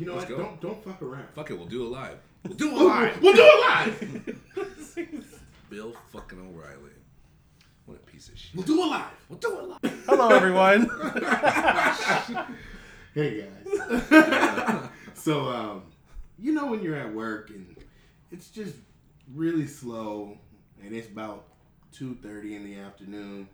You know Let's what? go. Don't don't fuck around. Fuck it, we'll do it live. We'll do it live. we'll do it live. Bill fucking O'Reilly. What a piece of shit. We'll do it live. We'll do it live. Hello, everyone. Hey guys. so um, you know when you're at work and it's just really slow and it's about two thirty in the afternoon.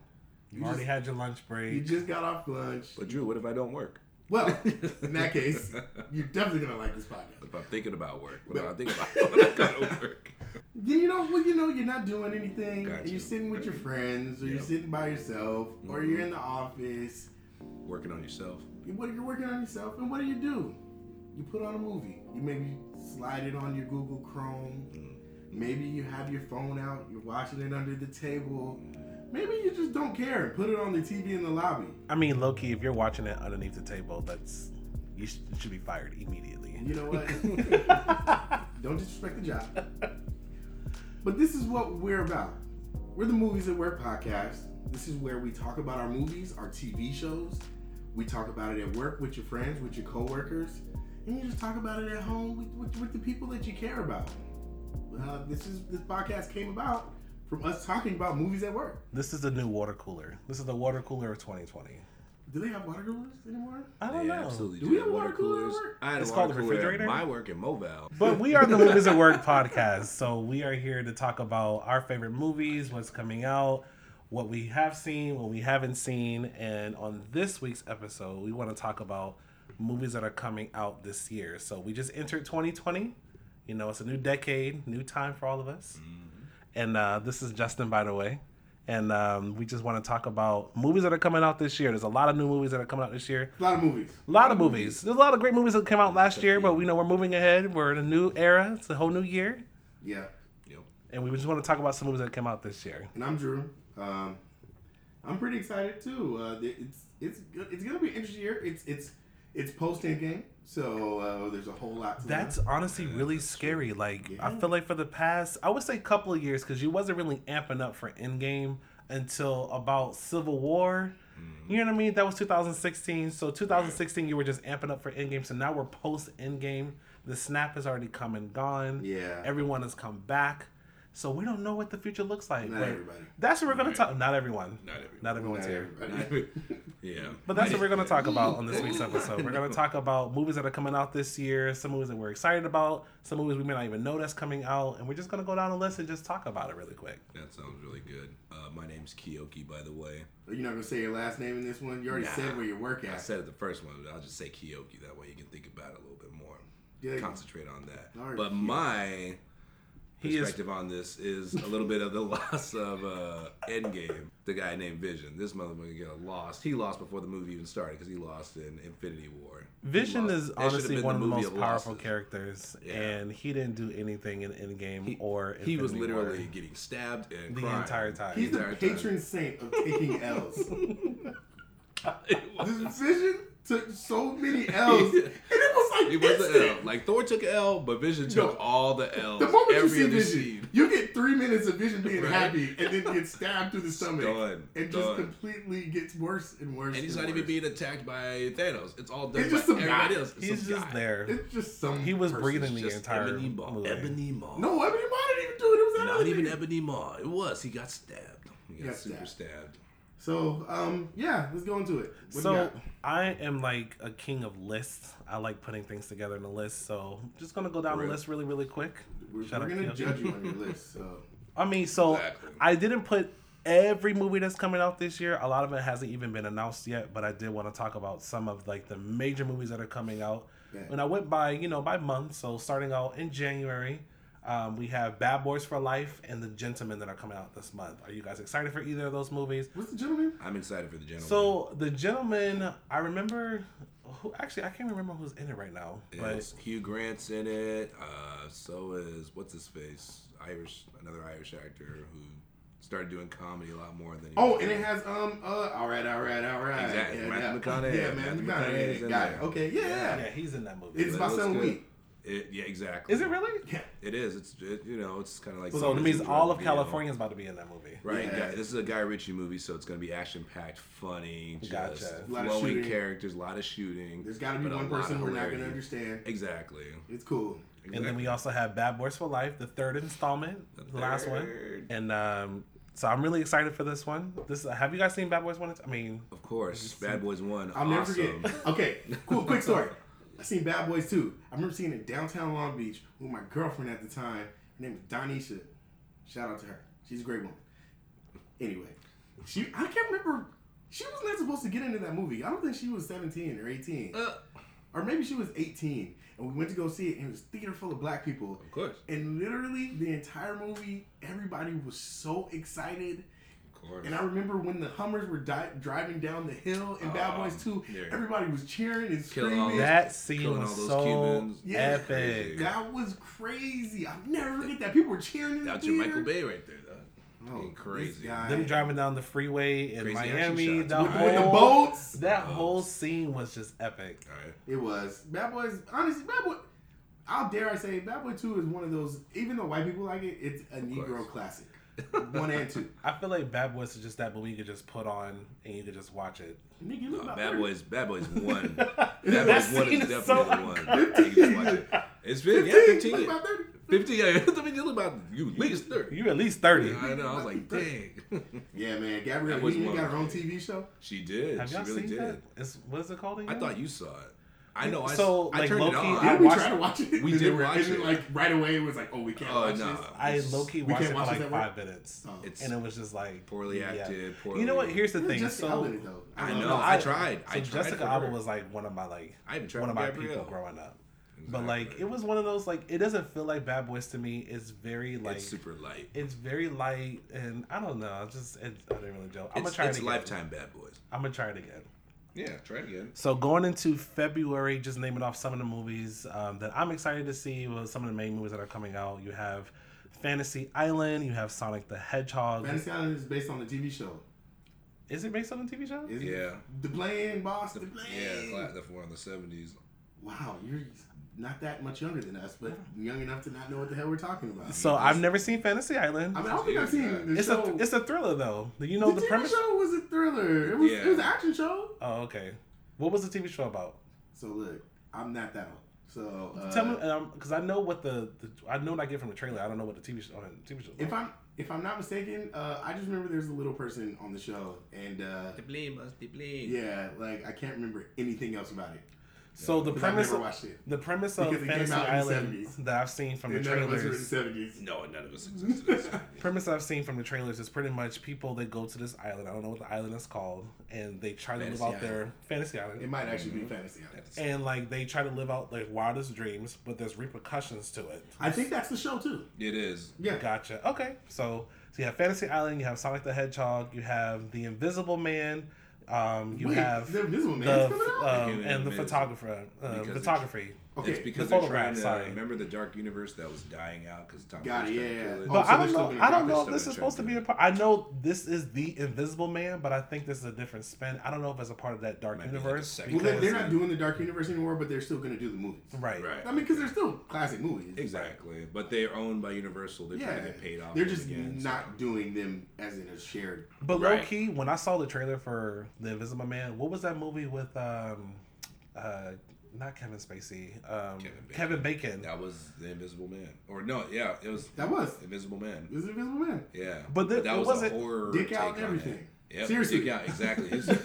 you already had your lunch break. You just got off lunch. But Drew, what if I don't work? Well, in that case, you're definitely gonna like this podcast. If I'm thinking about work, what if I'm thinking about when I go to work? Then you know, well, you know, you're not doing anything, and Gotcha. you're sitting with your friends, or you're sitting by yourself, or Mhm. you're in the office. Working on yourself. You- What you're working on yourself, and what do you do? You put on a movie. You maybe slide it on your Google Chrome. Mm. Maybe you have your phone out. You're watching it under the table. Maybe you just don't care. Put it on the TV in the lobby. I mean, Loki, if you're watching it underneath the table, that's you should, should be fired immediately. You know what? don't disrespect the job. But this is what we're about. We're the Movies at Work podcast. This is where we talk about our movies, our TV shows. We talk about it at work with your friends, with your coworkers, and you just talk about it at home with, with, with the people that you care about. Uh, this is this podcast came about from us talking about movies at work. This is the new water cooler. This is the water cooler of 2020. Do they have water coolers anymore? I don't They know. absolutely Do do. we have water cooler coolers. I had It's a called water a cooler at refrigerator? My work in Mobile. But we are the Movies at Work podcast, so we are here to talk about our favorite movies, what's coming out, what we have seen, what we haven't seen, and on this week's episode, we want to talk about movies that are coming out this year. So we just entered 2020. You know, it's a new decade, new time for all of us. Mm. And uh, this is Justin, by the way. And um, we just want to talk about movies that are coming out this year. There's a lot of new movies that are coming out this year. A lot of movies. A lot of movies. There's a lot of great movies that came out last year, but we know we're moving ahead. We're in a new era. It's a whole new year. Yeah. Yep. And we just want to talk about some movies that came out this year. and I'm Drew. Um, I'm pretty excited too. Uh, it's it's it's gonna be an interesting year. It's it's it's post game, so uh, there's a whole lot. to That's learn. honestly really scary. Like I feel like for the past, I would say, couple of years, because you wasn't really amping up for Endgame until about Civil War. You know what I mean? That was 2016. So 2016, you were just amping up for Endgame. So now we're post Endgame. The snap has already come and gone. yeah. Everyone has come back. So we don't know what the future looks like. Not everybody. That's what we're gonna talk. Not everyone. Not everyone. Not everyone's Not here. everybody. yeah. But that's what we're going to talk about on this week's episode. We're going to talk about movies that are coming out this year, some movies that we're excited about, some movies we may not even know that's coming out, and we're just going to go down the list and just talk about it really quick. That sounds really good. Uh, my name's Kiyoki, by the way. Are You're not gonna say your last name in this one. You already Nah. said where you work at. I said it the first one, but I'll just say Kiyoki. That way you can think about it a little bit more. Yeah. Concentrate on that. All right, but Kiyoki. my He is perspective on this is a little bit of the loss of uh, Endgame. The guy named Vision. This motherfucker got lost. He lost before the movie even started because he lost in Infinity War. Vision is that honestly been one of the movie most powerful losses. characters, Yeah. and he didn't do anything in Endgame He, or he was literally War getting stabbed and the crying. entire time. He's the entire time. patron saint of taking L's. It was- Vision took so many L's, and it was like It was instant. the L. Like Thor took an L, but Vision took No. all the L's. The moment you every see other Vision, scene. you get three minutes of Vision being Right. happy, and then get stabbed through the stomach, Done. and just Done. completely gets worse and worse. And he's and not even being attacked by Thanos. It's all done It's by just some everybody guy. else. It's He's some just guy. there. It's just some. He was breathing the Just entire Ebony Maw. movie. Ebony Maw. No, Ebony Maw didn't even do it. It was Not even nigga. Ebony Maw. It was. He got stabbed. He got, got super stabbed. stabbed. So, um, yeah, let's go into it. What So? I am like a king of lists. I like putting things together in a list. So just gonna go down Really? the list really, really quick. we're, we're gonna judge you on your list. So, I mean, so Exactly. I didn't put every movie that's coming out this year. A lot of it hasn't even been announced yet, but I did want to talk about some of like the major movies that are coming out. Yeah. And I went by, you know, by month. So starting out in January, um, we have Bad Boys for Life and The Gentlemen that are coming out this month. Are you guys excited for either of those movies? what's the gentleman? I'm excited for the gentleman. So The Gentlemen, I remember. Who actually I can't remember who's in it right now, but It's Hugh Grant's in it. Uh, so is what's his face? Irish, another Irish actor who started doing comedy a lot more than. He Oh, was and it has um uh all right, all right, all right. Exactly. Yeah, Matthew yeah. McConaughey. Yeah, Matthew Matthew McConaughey. Got it. Okay, yeah. yeah, Yeah, he's in that movie. It's It about looks selling good. weed. It, yeah, exactly. Is it really? Yeah. It is. It's it, you know, it's kind of like. So it means all of. California is about to be in that movie. Right. Yeah. Guy, this is a Guy Ritchie movie, so it's going to be action packed, funny, just Gotcha. A lot of flowing shooting. characters, a lot of shooting. There's got to be one person we're not going to understand. Exactly. It's cool. And then we also have Bad Boys for Life, the third installment, the, last one. And um, so I'm really excited for this one. This have you guys seen Bad Boys one? I mean, Of course, Bad Boys One. I'll never awesome. forget. Okay, cool. Quick story. I seen Bad Boys too. I remember seeing it downtown Long Beach with my girlfriend at the time. Her name was Donisha. Shout out to her. She's a great woman. Anyway, she I can't remember. She was not supposed to get into that movie. I don't think she was 17 or 18. Uh, or maybe she was 18. And we went to go see it, and it was theater full of black people. of course. And literally, the entire movie, everybody was so excited. Of course. And I remember when the Hummers were di- driving down the hill in Bad Oh, Boys 2, yeah. everybody was cheering and Killing all screaming. that scene was so Cubans. Yeah. epic. Crazy. That was crazy. I'll never forget that. People were cheering in That's the your. Michael Bay right there, dog. Oh, crazy. guy. Them driving down the freeway in Crazy Miami, the with, whole with the boats. that Boats. whole scene was just epic. All right. It was. Bad Boys, honestly, Bad Boy, how dare I say, Bad Boy 2 is one of those, even though white people like it, it's a Negro course. classic. One and two. I feel like Bad Boys is just that movie you could just put on and you could just watch it. Nigga, you look No, Bad 30. Boys, Bad Boys One. Bad That Boys One scene is is definitely so the one. You can just watch it. It's 15, yeah, 15, 15. look yeah. about 30. 50, yeah. I mean, you look about you at least 30. You at least thirty. I know. I was like, dang. Yeah, man. Gabrielle That was Union got her own TV show. she did. Have she y'all really seen did. that? It's, what is it called I thought you saw it. I know. I, So, I like, turned it low-key, on. I Didn't we watched- try to watch it? we And did then- watch and it. like right away, it was like, oh, we can't Oh, watch no. this. I low key watched it for watch like this work? five minutes, Oh. It's and it was just like poorly yeah. acted. Poorly. You know what? Here's the It thing. Jessica So Alba though. I know. her. I tried. So I tried Jessica Alba was like one of my like I tried one of my people growing up. But like it was one of those like it doesn't feel like Bad Boys to me. It's very like it's super light. it's very light and I don't know. It's just it, I didn't really joke. I'm It's, gonna try it's it again. Lifetime Bad Boys. I'm gonna try it again. Yeah, try it again. So going into February, just naming off some of the movies um, that I'm excited to see. Well, some of the main movies that are coming out. You have Fantasy Island. You have Sonic the Hedgehog. Fantasy Island is based on the TV show. Is it based on a TV show? Is Yeah. It? The Blaine, boss, the Blaine. Yeah, cla- the one of the seventies. Wow, you're not that much younger than us, but young enough to not know what the hell we're talking about. So I've never seen Fantasy Island. I mean, I don't think I've seen the it's show. a it's a thriller though. You know the, the, TV premise? show was a thriller. It was it was an action show. Oh, okay. What was the TV show about? So look, I'm not that old. So uh, Tell me, because I know what the, the I know what I get from the trailer. I don't know what the TV show. uh, TV show. if I'm if I'm not mistaken, uh, I just remember there's a little person on the show, and uh, The blame must be blame. yeah, like I can't remember anything else about it. So the 'Cause I've premise, of, the premise of Because it came Fantasy out in the Island that I've seen from the And none of us were in the trailers, seventies. No, none of us existed. premise I've seen from the trailers is pretty much people that go to this island. I don't know what the island is called, and they try to live out Island. their fantasy island. It might actually be fantasy. Island. and like they try to live out their wildest dreams, but there's repercussions to it. I think that's the show too. it is. Yeah. Gotcha. Okay, so so you have Fantasy Island, you have Sonic the Hedgehog, you have the Invisible Man, um, you Wait, have the Invisible the Man's um, and the photographer, uh, Because it's- photography. Okay, it's because the they're trying to remember the dark universe that was dying out because Tom Got it, to yeah, it. yeah. But Oh, so I don't know. I don't know if this is supposed to be a part. I know this is the Invisible Man, but I think this is a different spin. I don't know if it's a part of that dark be like universe. Well, they're not doing the Dark Universe anymore, but they're still going to do the movies. right. Right. I mean, because they're still classic movies. Exactly. But they're owned by Universal. They're Yeah, trying to get paid off. they're just again, not so- doing them as in a shared. But Right. low key, when I saw the trailer for the Invisible Man, what was that movie with um, uh, not Kevin Spacey, um, Kevin Bacon. Kevin Bacon. That was the Invisible Man. Or no, yeah, it was That was Invisible Man. this is Invisible Man. Yeah, But the- that was wasn't- a horror. Dick take out on everything. it. Yep, Seriously. dick out exactly. He's, that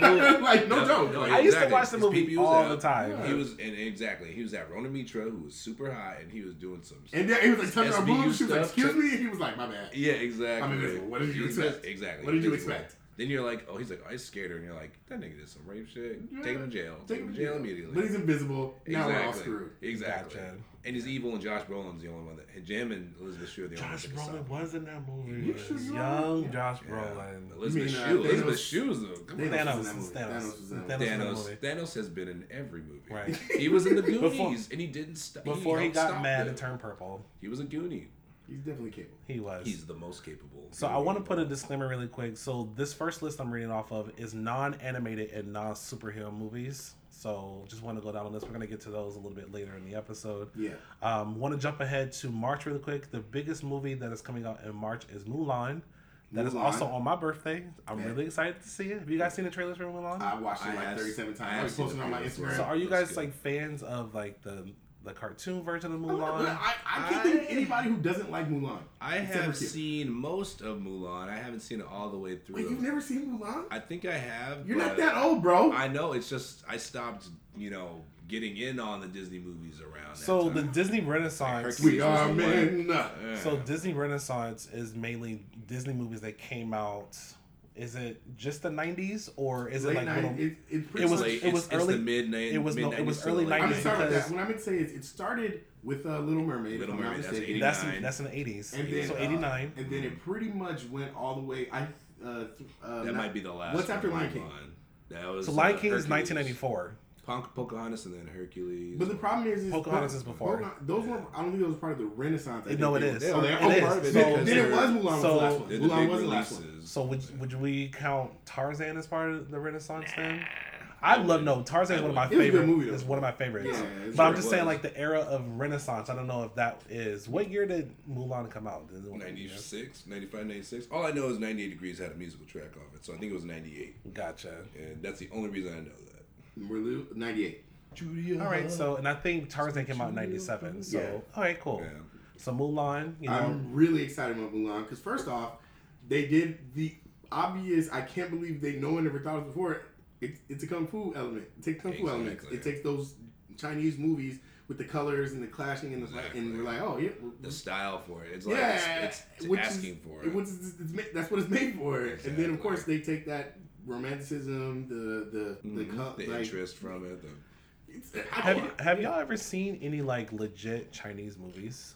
fool, like no no, joke. no, Like, I used to watch the His movie peepee was all out. the time. He was and exactly he was at Rhona Mitra, who was super high, and he was doing some. and then he was like touching her SVU boobs. She was like, "Excuse check- me," and he was like, "My bad." Yeah, exactly. I'm invisible. What did you expect? Exactly. What did you expect? Then you're like, oh, he's like, I scared her, and you're like, that nigga did some rape shit. Yeah. Take him to jail. Take, him to jail immediately. But he's invisible. Now we're all Exactly. screwed. Exactly. Gotcha. And he's evil, and Josh Brolin's the only one that. And Jim and Elizabeth Shue are the only ones Josh that can stop Brolin was in that movie. You should. Young Yeah. Josh Yeah. Brolin. Elizabeth You mean, uh, Shue. Elizabeth Shue's though. Come. Thanos Thanos. was in that movie. Thanos. Thanos was in that Thanos. movie. was in the Thanos. movie. Thanos has been in every movie. Right. He was in the Goonies, Before- and he didn't stop. Before he helped got stop mad them. and turned purple, He was a Goonie. He's definitely capable. he was. He's the most capable. So I want to put a disclaimer really quick. So this first list I'm reading off of is non-animated and non-superhero movies. So just want to go down on this. We're gonna get to those a little bit later in the episode. Yeah. Um, want to jump ahead to March really quick. The biggest movie that is coming out in March is Mulan. That is Mulan. also on my birthday. I'm Yeah. really excited to see it. Have you guys seen the trailers for Mulan? I watched it I like have- 37 times. I, have was posting on my Instagram. so are you guys like fans of like the the cartoon version of Mulan? I, I can't think of anybody who doesn't like Mulan. I have for seen most of Mulan. I haven't seen it all the way through. Wait, you've never seen Mulan? I think I have. You're not that old, bro. I know. It's just I stopped, you know, getting in on the Disney movies around. That so the. Disney Renaissance. we are men. Yeah. So Disney Renaissance is mainly Disney movies that came out. Is it just the '90s or is Late it like night, little- it, it's pretty it was- Late- it was it's, early- It's the mid it was no- it was early '90s. I'm 90s gonna start with that. What I'm gonna say is it started with uh, Little Mermaid. Little if Mermaid, that's mistaken. 89. that's in, that's in the '80s. And then so uh, '89. and then it pretty much went all the way. I uh, th- uh, That not- might be the last. What's after one, Lion King? That was so Lion uh, King is 1994. Punk, Pocahontas and then Hercules. But the problem is, is Pocahontas is before. Poca- those were. I don't think those were part of the Renaissance. I No, it they is. Oh, they're It oh, is. of it. So- then, then it was Mulan was the last one. They're the Mulan was the last one. So would would we count Tarzan as part of the Renaissance then? I love no Tarzan is one of my It was a good favorite. movie, though. Is one of my favorites. Yeah, it's but I'm just saying like the era of Renaissance. I don't know if that is what year did Mulan come out? Is it one of the years? 96, 95, 96. All I know is 98 Degrees had a musical track off it, so I think it was 98. Gotcha. And that's the only reason I know that. We're lo- 98. All right, so and I think Tarzan came out in '97. So Yeah. all right, cool. Yeah. So Mulan, you know, I'm really excited about Mulan because first off, they did the obvious. I can't believe they no one ever thought of it before. It, it's a kung fu element. It takes kung fu elements. It takes those Chinese movies with the colors and the clashing and the Exactly. and we're like, oh yeah, The style for it. It's like yeah, it's, it's, it's asking is, for it. Which is, it's, ma- that's what it's made for. And then of course they take that romanticism, the the the, Mhm. co- the like, interest from it. The, have you, have y'all ever seen any like legit Chinese movies?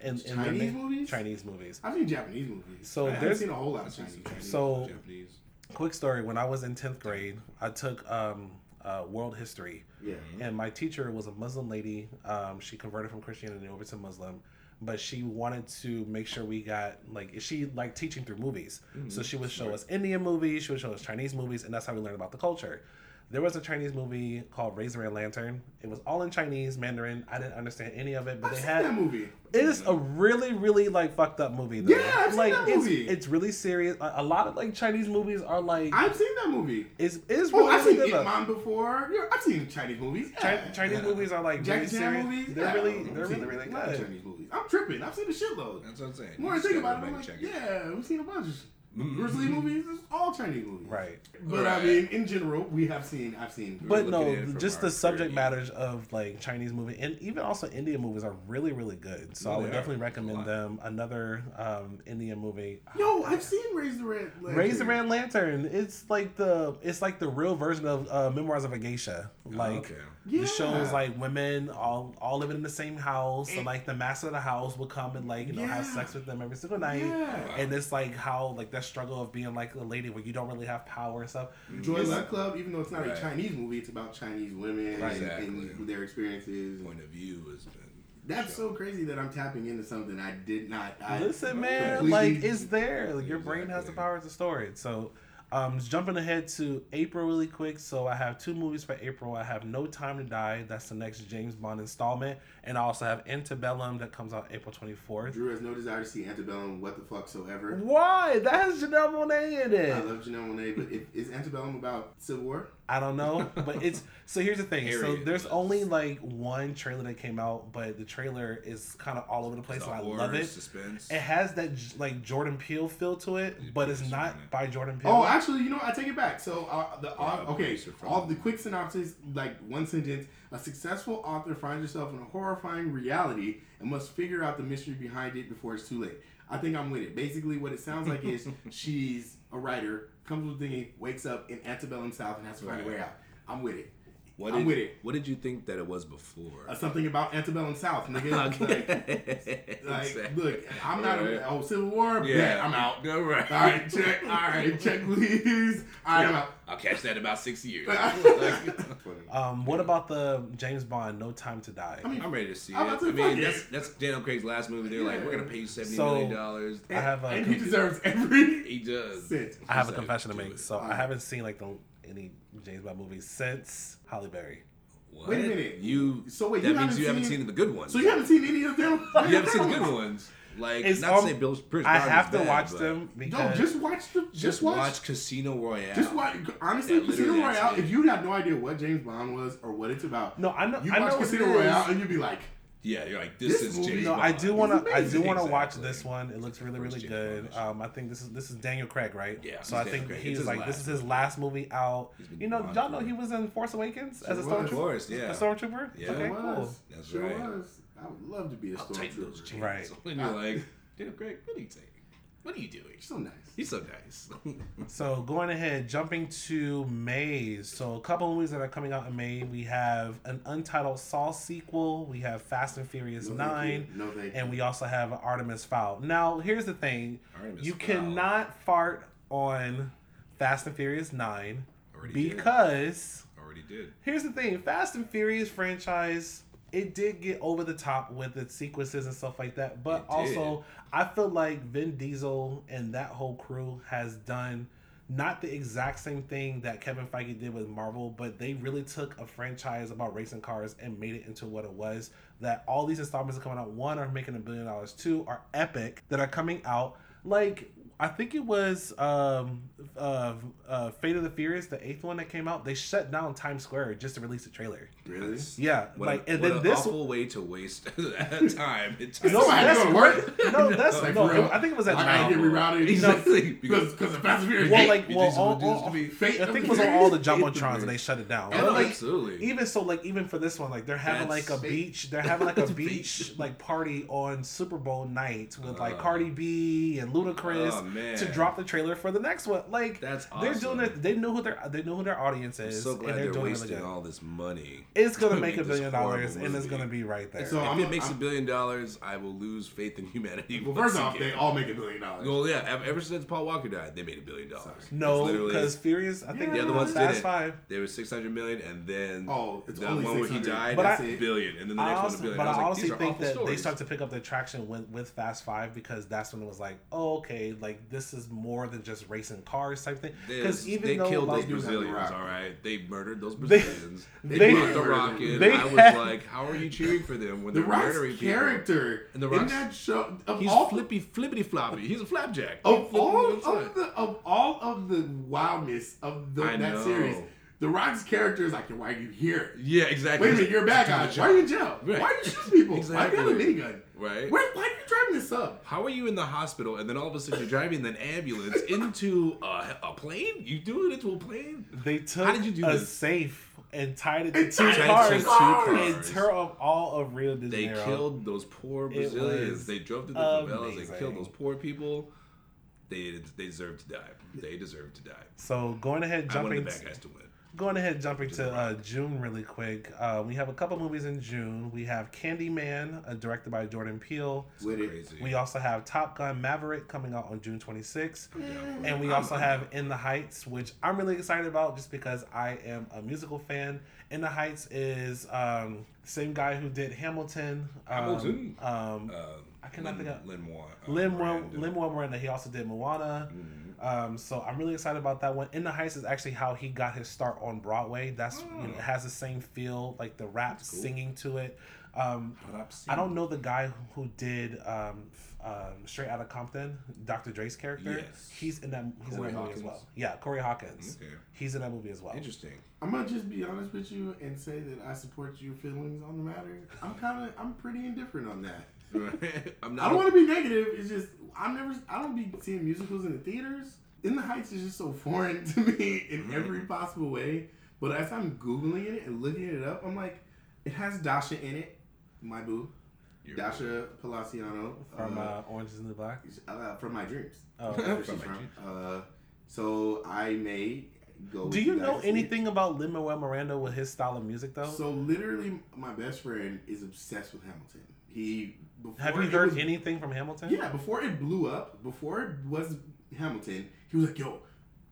In, in Chinese na- movies? Chinese movies. I've seen Japanese movies. So I haven't there's- seen a whole lot of Chinese. Chinese, So- Japanese. Quick story: When I was in tenth grade, I took um, uh, world history, Yeah. and my teacher was a Muslim lady. Um, she converted from Christianity over to Muslim, but she wanted to make sure we got like she liked teaching through movies. So mm-hmm. she would show us Indian movies, she would show us Chinese movies, and that's how we learned about the culture. There was a Chinese movie called Razor and Lantern. It was all in Chinese, Mandarin. I didn't understand any of it, but I've they seen had that movie. it is a really, really like fucked up movie. Though. Yeah, I've seen that it's movie. it's really serious. A, a lot of like Chinese movies are like I've seen that movie. it's it's Oh, really, I've seen really Ip good. though. Man before. Yeah, I've seen Chinese movies. Chi- Yeah. Chinese movies are like Jackie really Chan serious. movies. They're yeah. really I've they're seen really really a lot of good. Chinese movies. I'm tripping. I've seen a shitload. That's what I'm saying. More I think about it, I'm like, back and check it. yeah, we've seen a bunch. Mhm. Bruce Lee movies, it's all Chinese movies. Right. But I mean, in general, we have seen. I've seen. But no, at it from just the subject experience. matters of like Chinese movie and even also Indian movies are really really good. So No, I would they are. definitely recommend them. Another um, Indian movie. Yo, I've seen Raise the Red. Lantern. Raise the Red Lantern. It's like the it's like the real version of uh, Memoirs of a Geisha. Like Oh, okay. Yeah. the shows like women all all living in the same house, and And- like the master of the house will come and like you know have sex with them every single night. Yeah. And it's like how like that struggle of being like a lady where you don't really have power and stuff. Joy It's- Luck Club, even though it's not Right. a Chinese movie, it's about Chinese women Right. and, Exactly. and their experiences. Point of view has been. That's shown. so crazy that I'm tapping into something I did not. I, Listen, man, like it's there. Like, your brain has the Exactly. power to store it. So, um, just jumping ahead to April really quick. So I have two movies for April. I have No Time to Die. That's the next James Bond installment, and I also have Antebellum that comes out April twenty fourth. Drew has no desire to see Antebellum. What the fuck so ever. Why? That has Janelle Monae in it. I love Janelle Monae, but if, is Antebellum about Civil War? I don't know, but it's so. Here's the thing. So Period. there's only like one trailer that came out, but the trailer is kind of all over the place. The and I horror, love it. Suspense. It has that like Jordan Peele feel to it, but it's not it. by Jordan Peele. Oh, actually, you know, I take it back. So uh, the uh, Yeah, okay, all the quick synopsis, like one sentence: a successful author finds herself in a horrifying reality and must figure out the mystery behind it before it's too late. I think I'm with it. Basically, what it sounds like is she's a writer, comes with thingy, wakes up in antebellum South, and has to find a way out. I'm with it. What I'm did, with it. What did you think that it was before? Uh, something about antebellum South, nigga. Like, like, Exactly. look, I'm not Right. a oh Civil War. Yeah, Yeah, I'm out. All right. All right, check. All right, check, please. All right, I'm out. I'll catch that in about six years. Um, what about the James Bond No Time to Die? I mean, I'm ready to see it. I'm I about to mean, that's that's Daniel Craig's last movie. They're like, we're gonna pay you seventy So- million dollars. I have a and he deserves every He does. cent. I have a confession to make. it. So I haven't seen like the any James Bond movie since Halle Berry. What? Wait a minute. You So wait, that you means haven't you haven't seen- seen the good ones. So you haven't seen any of them? You haven't seen the good ones. Like It's not on- to say Bill Pierce I Brosnan's have to bad, watch them No, just watch the. Just, Just watch. watch Casino Royale. Just watch. Honestly, Yeah, Casino Royale. If you had no idea what James Bond was or what it's about, no, I know. you I watch know what Casino it is. Royale and you'd be like, Yeah, you're like this, This is James No, Bond. I do want to. I do want to watch this one. It looks really, really James good. Bond-ish. Um, I think this is this is Daniel Craig, right? Yeah, So I Daniel think Craig. he It's like, this is his last movie out. You know, Bond y'all know he was in Force Awakens as a Sure was. Of stormtrooper. course, A yeah. stormtrooper. Yeah. Okay, "Sure cool. was, That's sure right. was." I would love to be a I'll tighten those stormtrooper. chains. Right. And you're like, Daniel Craig, what are you saying? What are you doing? You're so nice. He's so nice. So going ahead, jumping to May. So a couple movies that are coming out in May. We have an untitled Saw sequel. We have Fast and Furious No, thank Nine. you. No, thank you. and we also have Artemis Fowl. Now, here's the thing: Artemis you Fowl. cannot fart on Fast and Furious Nine Already did. because Already did. here's the thing: Fast and Furious franchise it did get over the top with its sequences and stuff like that, but also I feel like Vin Diesel and that whole crew has done. Not the exact same thing that Kevin Feige did with Marvel, but they really took a franchise about racing cars and made it into what it was. That all these installments are coming out. One are making a billion dollars. Two are epic that are coming out. Like I think it was um, uh, uh, Fate of the Furious, the eighth one that came out. They shut down Times Square just to release the trailer. Really? Yeah, What like a, and what then an this. awful way to waste time. No, that's to work. No, that's Like, no. I think it was at Like, I nine. get rerouted. Exactly. Because because the Fast and Furious. Well, like, well, just all, all, fate I think it was on all the jumbotrons and they shut it down. Oh, like, absolutely. Even so, like even for this one, like they're having That's like a fake. beach, they're having like a beach like party on Super Bowl night with like Uh. Cardi B and Ludacris Oh, man. to drop the trailer for the next one. Like That's they're doing it. They know who their they know who their audience I'm is, so glad and they're, they're doing wasting good. all this money. It's gonna to make a this billion dollars, horrible and it's gonna be right there. So If I'm- it makes a I'm- billion dollars, I will lose faith in humanity. Well, first off, again. they all make a billion dollars. Well, yeah. Ever since Paul Walker died, they made a billion dollars. no, literally- because Furious, I think Yeah, the other ones Fast did it. Five. They were six hundred million, and then Oh, it's the only one where he died, But that's I- a billion, and then the I next one a billion. but I was like, honestly think that stories. they start to pick up the traction with, with Fast Five because that's when it was like, oh, okay, like this is more than just racing cars type thing. Because even they though killed like, those do Brazilians, all right. They murdered those Brazilians. They They they- put the rock in. I was had- like, how are you cheering for them when The they're Rock's murdering people? character And The in that show of He's all flippy, flippity floppy. He's a flapjack. of all of the of all of the wildness of the, that know. series. The Rock's character is like, why are you here? yeah, exactly. Wait a minute, you're a bad guy. Why are you in jail? Right. Why are you shooting people? Exactly. Why are you got a minigun? Right. Where, why are you driving this up? How are you in the hospital and then all of a sudden you're driving an ambulance into a, a plane? You do it into a plane? they took How did you do a this? safe and tied it to And two tied it to cars, two cars. and tore up all of Rio de Janeiro. They killed those poor Brazilians. They drove to the favelas. amazing. They killed those poor people. They they deserve to die. They deserve to die. So going ahead, I wanted jumping the bad guys to win. Going ahead, jumping to uh, June really quick. Uh, we have a couple movies in June. We have Candyman, uh, directed by Jordan Peele. With it. We also have Top Gun Maverick coming out on June 26th. I'm down for And we I'm- also I'm have. In the Heights, which I'm really excited about just because I am a musical fan. In the Heights is um, same guy who did Hamilton. Um, Hamilton. Um, Uh, I cannot Lin- think of- Lin Moore. uh, Lin Miranda. Lin Miranda. He also did Moana. Mhm. Um, so I'm really excited about that one. In the Heights is actually how he got his start on Broadway. That's you know, it has the same feel, like the rap cool. singing to it. Um, I don't know the guy who did um, f- um, Straight Outta Compton, Dr. Dre's character. Yes. He's in that. He's Corey in that movie Hawkins? as well. Yeah, Corey Hawkins. Okay. He's in that movie as well. Interesting. I'm gonna just be honest with you and say that I support your feelings on the matter. I'm kind of, I'm pretty indifferent on that. I'm I don't want to be negative. It's just I'm never, I don't be seeing musicals in the theaters. In the Heights is just so foreign to me in Mm-hmm. every possible way. But as I'm googling it and looking it up, I'm like, it has Dascha in it, my boo, You're- Dascha Palaciano From uh, uh, Orange is the New Black. uh, from my dreams. Oh. From she's My from. Uh, so I may go. with Do you guys know to see it. anything about Lin Manuel Miranda with his style of music though? So literally, my best friend is obsessed with Hamilton. He before Have you heard was- anything from Hamilton? Yeah, before it blew up, before it was Hamilton, he was like, "Yo,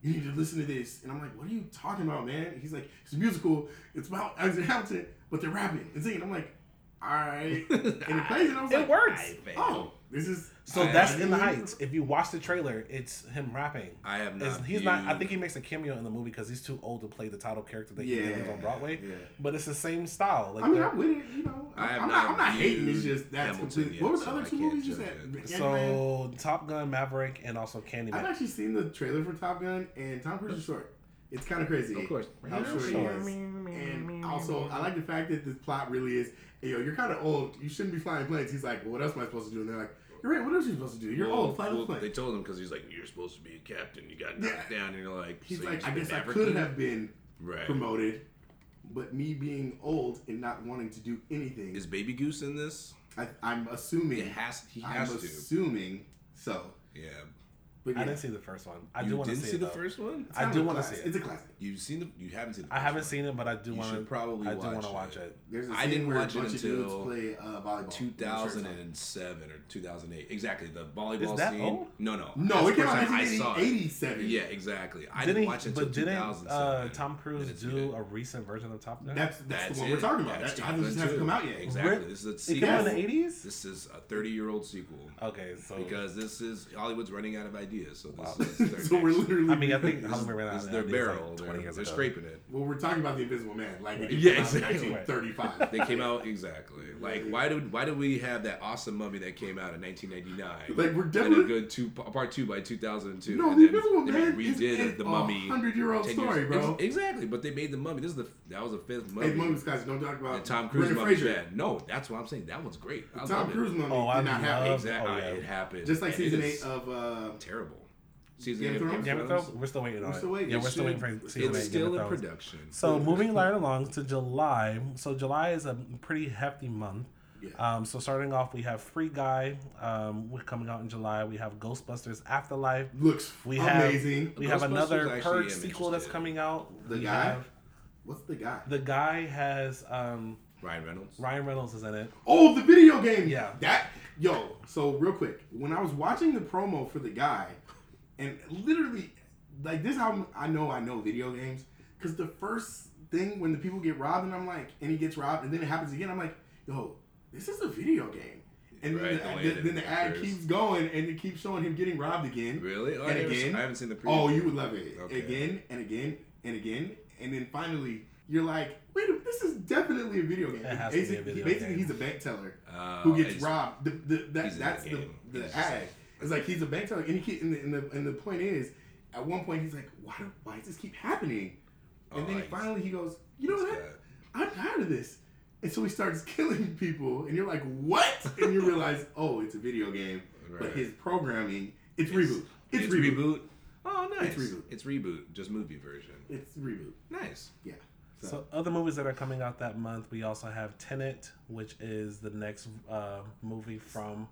you need to listen to this," and I'm like, "What are you talking about, man?" He's like, "It's a musical. It's about Alexander Hamilton, but they're rapping and singing." I'm like, all right, and it plays, and I was It like, works. I oh, this is So I- that's in the Heights. If you watch the trailer, it's him rapping. I have It's- not. he's not. I think he makes a cameo in the movie because he's too old to play the title character that he Yeah, did on Broadway. yeah. But it's the same style. Like I mean, they're- I'm with it. You know, I I'm not not. I'm not hating. It's just that's Hamilton complete. yet, What was the so other I two movies you judge said? so Top Gun, Maverick, and also Candyman. I've actually seen the trailer for Top Gun, and Tom Cruise is short. It's kind of crazy. Of course. How short he is. And also, I like the fact that this plot really is, hey, yo, you're kind of old. You shouldn't be flying planes. He's like, well, what else am I supposed to do? And they're like, you're right. What else are you supposed to do? You're Well, old. Fly well, the plane. They told him because he's like, you're supposed to be a captain. You got knocked Yeah. down, and you're like, He's so like, I guess I could have been right. promoted, but me being old and not wanting to do anything, Is Baby Goose in this? I, I'm assuming. It has. He I'm has to. assuming so. Yeah. But I yeah, the didn't see the first one. I you do want to didn't see, see it, the though. first one. I kind do wanna see it. It's a classic. You've seen the. You haven't seen. the I haven't one. seen it, but I do want to. should probably I do watch want to watch it. There's a I scene didn't where watch a it until of dudes play uh, volleyball. 2007 or 2008. Exactly. The volleyball Is that scene. old? No, no. No, That's it came out in time I saw it. 1987. Yeah, exactly. I Didn't didn't watch it until but didn't 2007. uh, Tom Cruise it's do a recent version of Top Gun? That's that's, That's the one we're talking about. That's That hasn't hasn't come out yet. Exactly. This is a it sequel. came out in the eighties. This is a 30 year old sequel. Okay, so Because this is Hollywood's running out of ideas, so this Wow. is their so we're literally. I mean, I think this, Hollywood ran out this is of their barrel. like, they're 20 years they're ago. scraping it. well, we're talking about the Invisible Man. Like it Yeah, in exactly. 1935. They came out exactly like why did why did we have that awesome mummy that came out in 1999? Like, we're and definitely- a good two part two by 2002. No, and the Invisible they Man is redid the mummy. hundred-year-old story, years- bro. Ex- Exactly, but they made the mummy. This is the that was the fifth mummy. Hey, Mummy guys, don't talk about and Tom Cruise Brendan mummy Fraser. bad. No, that's what I'm saying. That one's great. I Tom love Cruise it. Mummy Oh, I did not happen. Exactly, Oh, it happened. Just like season eight of uh, terrible. Season Game eight of of Thrones? Game of Thrones. We're still waiting on We're it. still waiting. Yeah, we're still waiting for season It's eight. Game still of in production. So moving right along to July. So July is a pretty hefty month. Yeah. Um, so starting off, we have Free Guy. Um, we're coming out in July. We have Ghostbusters Afterlife. looks We have amazing. we have another Purge sequel that's coming out. The We guy? have- What's the guy? the guy has um, Ryan Reynolds. Ryan Reynolds is in it. Oh, the video game. Yeah. That yo. So real quick, when I was watching the promo for the guy, and literally, like this, how I know I know video games because the first thing when the people get robbed, and I'm like, and he gets robbed, and then it happens again. I'm like, yo, this is a video game. And Right, then, the the, then the ad keeps going, and it keeps showing him getting robbed again. Really? Oh, and never- again. I haven't seen the preview. Oh, you would love it. Okay. Again and again and again, and then finally you're like, wait, minute, this is definitely a video game. It has to be a basically, video basically game. he's a bank teller Uh, who gets robbed. The, the, that, that's the the, the He's just ad. Like- it's like he's a bank teller, and he keep, and, the, and the and the point is, at one point he's like, why do, why does this keep happening? And Oh, then like, finally he goes, you know what? guy. I'm tired of this. And so he starts killing people, and you're like, what? and you realize, oh, it's a video game, but his programming, it's reboot. It's, It's reboot. reboot. Oh, nice. It's reboot. It's reboot. Just movie version. It's reboot. Nice. Yeah. So, So other movies that are coming out that month, we also have Tenet, which is the next uh, movie from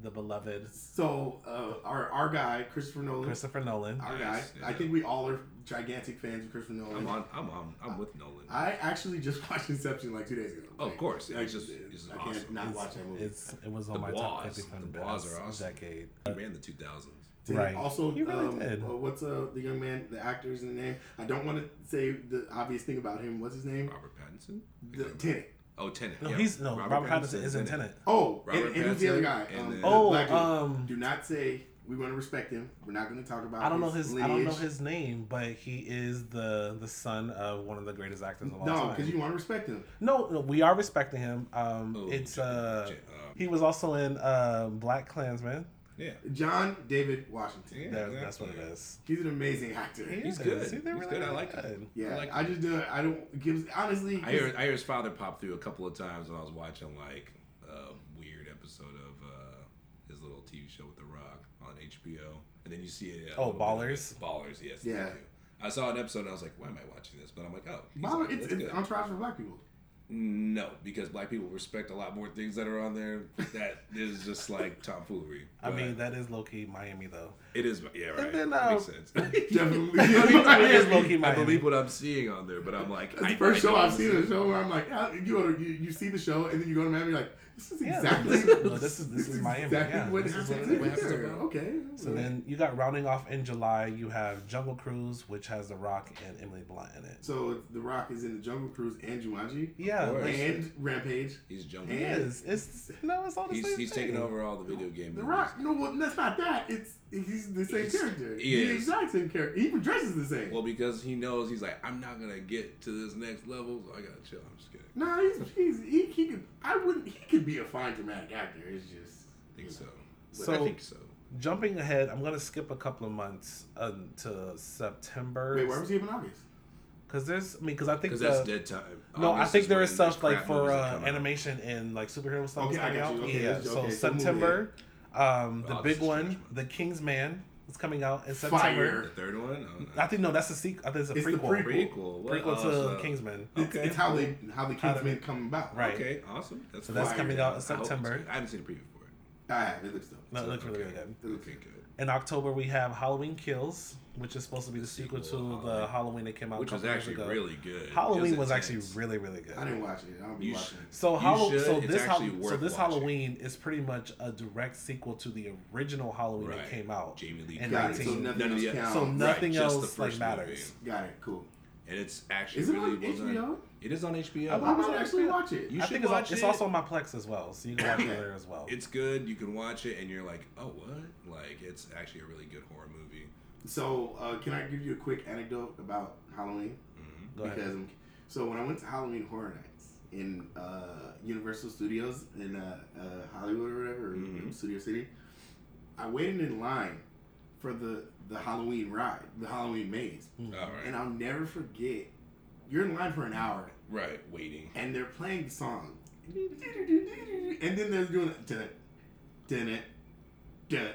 the beloved so uh, our our guy Christopher Nolan, Christopher Nolan. our Nice, guy. I think we all are gigantic fans of Christopher Nolan. I'm on. I'm on. I'm with Nolan. I actually just watched Inception like two days ago. Oh, of course. I It's just just- it's I can't awesome. not It's, watch that movie. it's it was on The my top Boys. fifty fun The Boys best are awesome. decade. he ran the 2000s. Tenet right. Also, He really um, did. uh, what's uh, the young man, the actor's name? I don't want to say the obvious thing about him. What's his name? Robert Pattinson. The Tenet. Oh, Tenet. No, yeah. he's no Robert, Pattinson is in Tenet. Tenet. Oh, Robert and, and who's the other guy? Um, then- Oh, black um, Do not say we want to respect him. We're not going to talk about. I don't know his I don't know his name, but he is the the son of one of the greatest actors of all No, time. No, because you want to respect him. No, no, we are respecting him. Um, Oh, it's J- uh, J- uh, he was also in uh, BlacKkKlansman. Yeah. John David Washington. Yeah, That, That's what it is. He's an amazing actor. He He's good. He's, He's really, good. I like him. Yeah, I like I just do. I don't give honestly. I hear I hear his father pop through a couple of times when I was watching like a weird episode of uh, his little TV show with The Rock on HBO, and then you see it. a Oh, little bit Ballers? it. Ballers, yes. Yeah. I saw an episode and I was like, why am I watching this? But I'm like, oh, he's Bob, on it's, That's it's good. on for black people. No, because black people respect a lot more things that are on there that is just like tomfoolery. I mean, that is low key Miami though. it is, yeah, right. then, uh, makes sense. Definitely. It is low key Miami. I believe what I'm seeing on there, but I'm like, That's I the first I show I've seen. A show where I'm like, you go to you, you see the show and then you go to Miami. You're like, this is Yeah, exactly. this is- well, this is- this is Miami, Exactly yeah, what this is happens what it in is. Okay. So then you got rounding off in July. You have Jungle Cruise, which has The Rock and Emily Blunt in it. So The Rock is in the Jungle Cruise and Jumanji. Yeah, Yeah, course. like- and Rampage. He's It jumping. is. It's no, it's all the He's same he's thing. taking over all the video game. The movies. Rock. No, well, that's not that. It's he's the same He's- character. he the is. exact same character. He even dresses the same. Well, because he knows he's like, I'm not gonna get to this next level, so I gotta chill. I'm just kidding. no, he's, he's he, he could. I wouldn't. He could be a fine dramatic actor. It's just. I think so. So- I think so. Jumping ahead, I'm gonna skip a couple of months until September. Wait, where was he in August? Because there's, I mean, because I think Because the, that's dead time. no, I think is there stuff like for uh, animation and like superhero stuff Okay, I coming got out. you. Okay, yeah, let's- so okay, so move September, um, the August big one, The King's Man, is coming out in September. Fire. The third one? Oh, no. I think no, that's a sequel. I think it's a It's the prequel. prequel. prequel. What? Prequel Oh, to so- Kingsman. It's, Okay. it's how they how the Kingsmen come about. Right. Okay, awesome. That's So that's coming out in I September. good. I haven't seen the preview. I have. It looks dope. No, it looks really, okay. really good. It looks Okay, good. In October, we have Halloween Kills, which is supposed to be the, The sequel, sequel, to the Halloween. Halloween that came out Which a was couple years actually ago. really good. Halloween It was actually really, really good. I didn't watch it. I don't be You watching. it. So You so this actually Hall- so this watching. Halloween is pretty much a direct sequel to the original Halloween that came out. Jamie Lee in Got it. So nothing None else. So nothing just the else like first matters. movie. Got it. Cool. And it's actually Is it really on well done. HBO? It is on HBO. I I thought- might actually watch it. You I should think it's, watch al- it's it. also on my Plex as well, so you can watch it there as well. It's good. You can watch it, and you're like, oh, what? Like, it's actually a really good horror movie. So, uh, can I give you a quick anecdote about Halloween? Go ahead. Because I'm- so when I went to Halloween Horror Nights in uh, Universal Studios in uh, uh, Hollywood or whatever, or Mhm. Studio City, I waited in line for the the Halloween ride, the Halloween maze, Mm. All right. and I'll never forget. You're in line for an hour, right. Waiting. and they're playing the song, and then they're doing it, dun, dun, it, dun.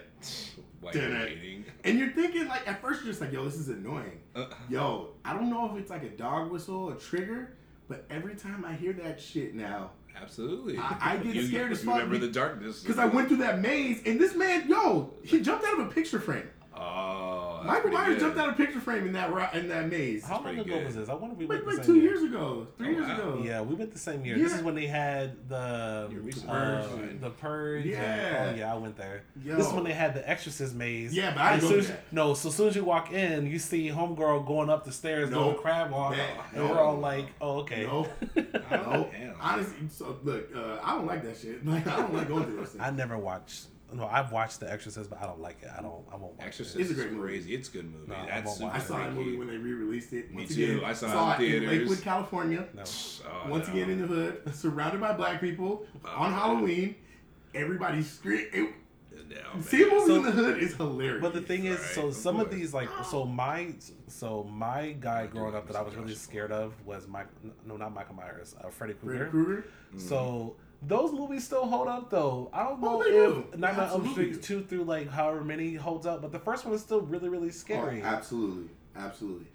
While Damn you're it. and you're thinking like at first you're just like, yo, this is annoying. Uh, Yo, I don't know if it's like a dog whistle, a trigger, but every time I hear that shit now, absolutely. I- I get You- scared as you fuck Remember be- the darkness. because I went through that maze and this man, yo, he jumped out of a picture frame. Oh, Michael pretty Myers good. jumped out of a picture frame in that ro- in that maze. How long pretty ago good. was this? I wonder if we Like, went the like same two year. years ago, three Oh, years wow. ago. Yeah, we went the same year. This is when they had the uh, version. the purge. and- Yeah. oh yeah, I went there. Yo. This is when they had the Exorcist maze. Yeah, but I And didn't go as- that. No, so as soon as you walk in, you see homegirl going up the stairs doing crab walk, That- and we're all like, "Oh, okay." No, Oh, no. damn. Honestly, so look, uh, I don't like that shit. Like, I don't like going through those things. I never watched. No, I've watched The Exorcist, but I don't like it. I don't. I won't watch Exorcist It's a great movie. crazy. It's a good movie. No, I That's won't watch I saw that movie when they re-released it. Me Once too. Again, I saw it saw in it in theaters. Lakewood, California. No. Oh, Once no. again in the hood, surrounded by black people Oh, on man. Halloween. Everybody's screaming. No, See a man. movie So- in the hood is hilarious. But the thing is, Right, so of some of these like, so my, so my guy growing up that I was really scared of was Mike. No, not Michael Myers. Uh, Freddy Freddy Krueger. Krueger. So those movies still hold up though. I don't oh, know Oh, they do. if Nightmare on Elm Street two through like however many holds up, but the first one is still really really oh, scary. Oh, absolutely, absolutely.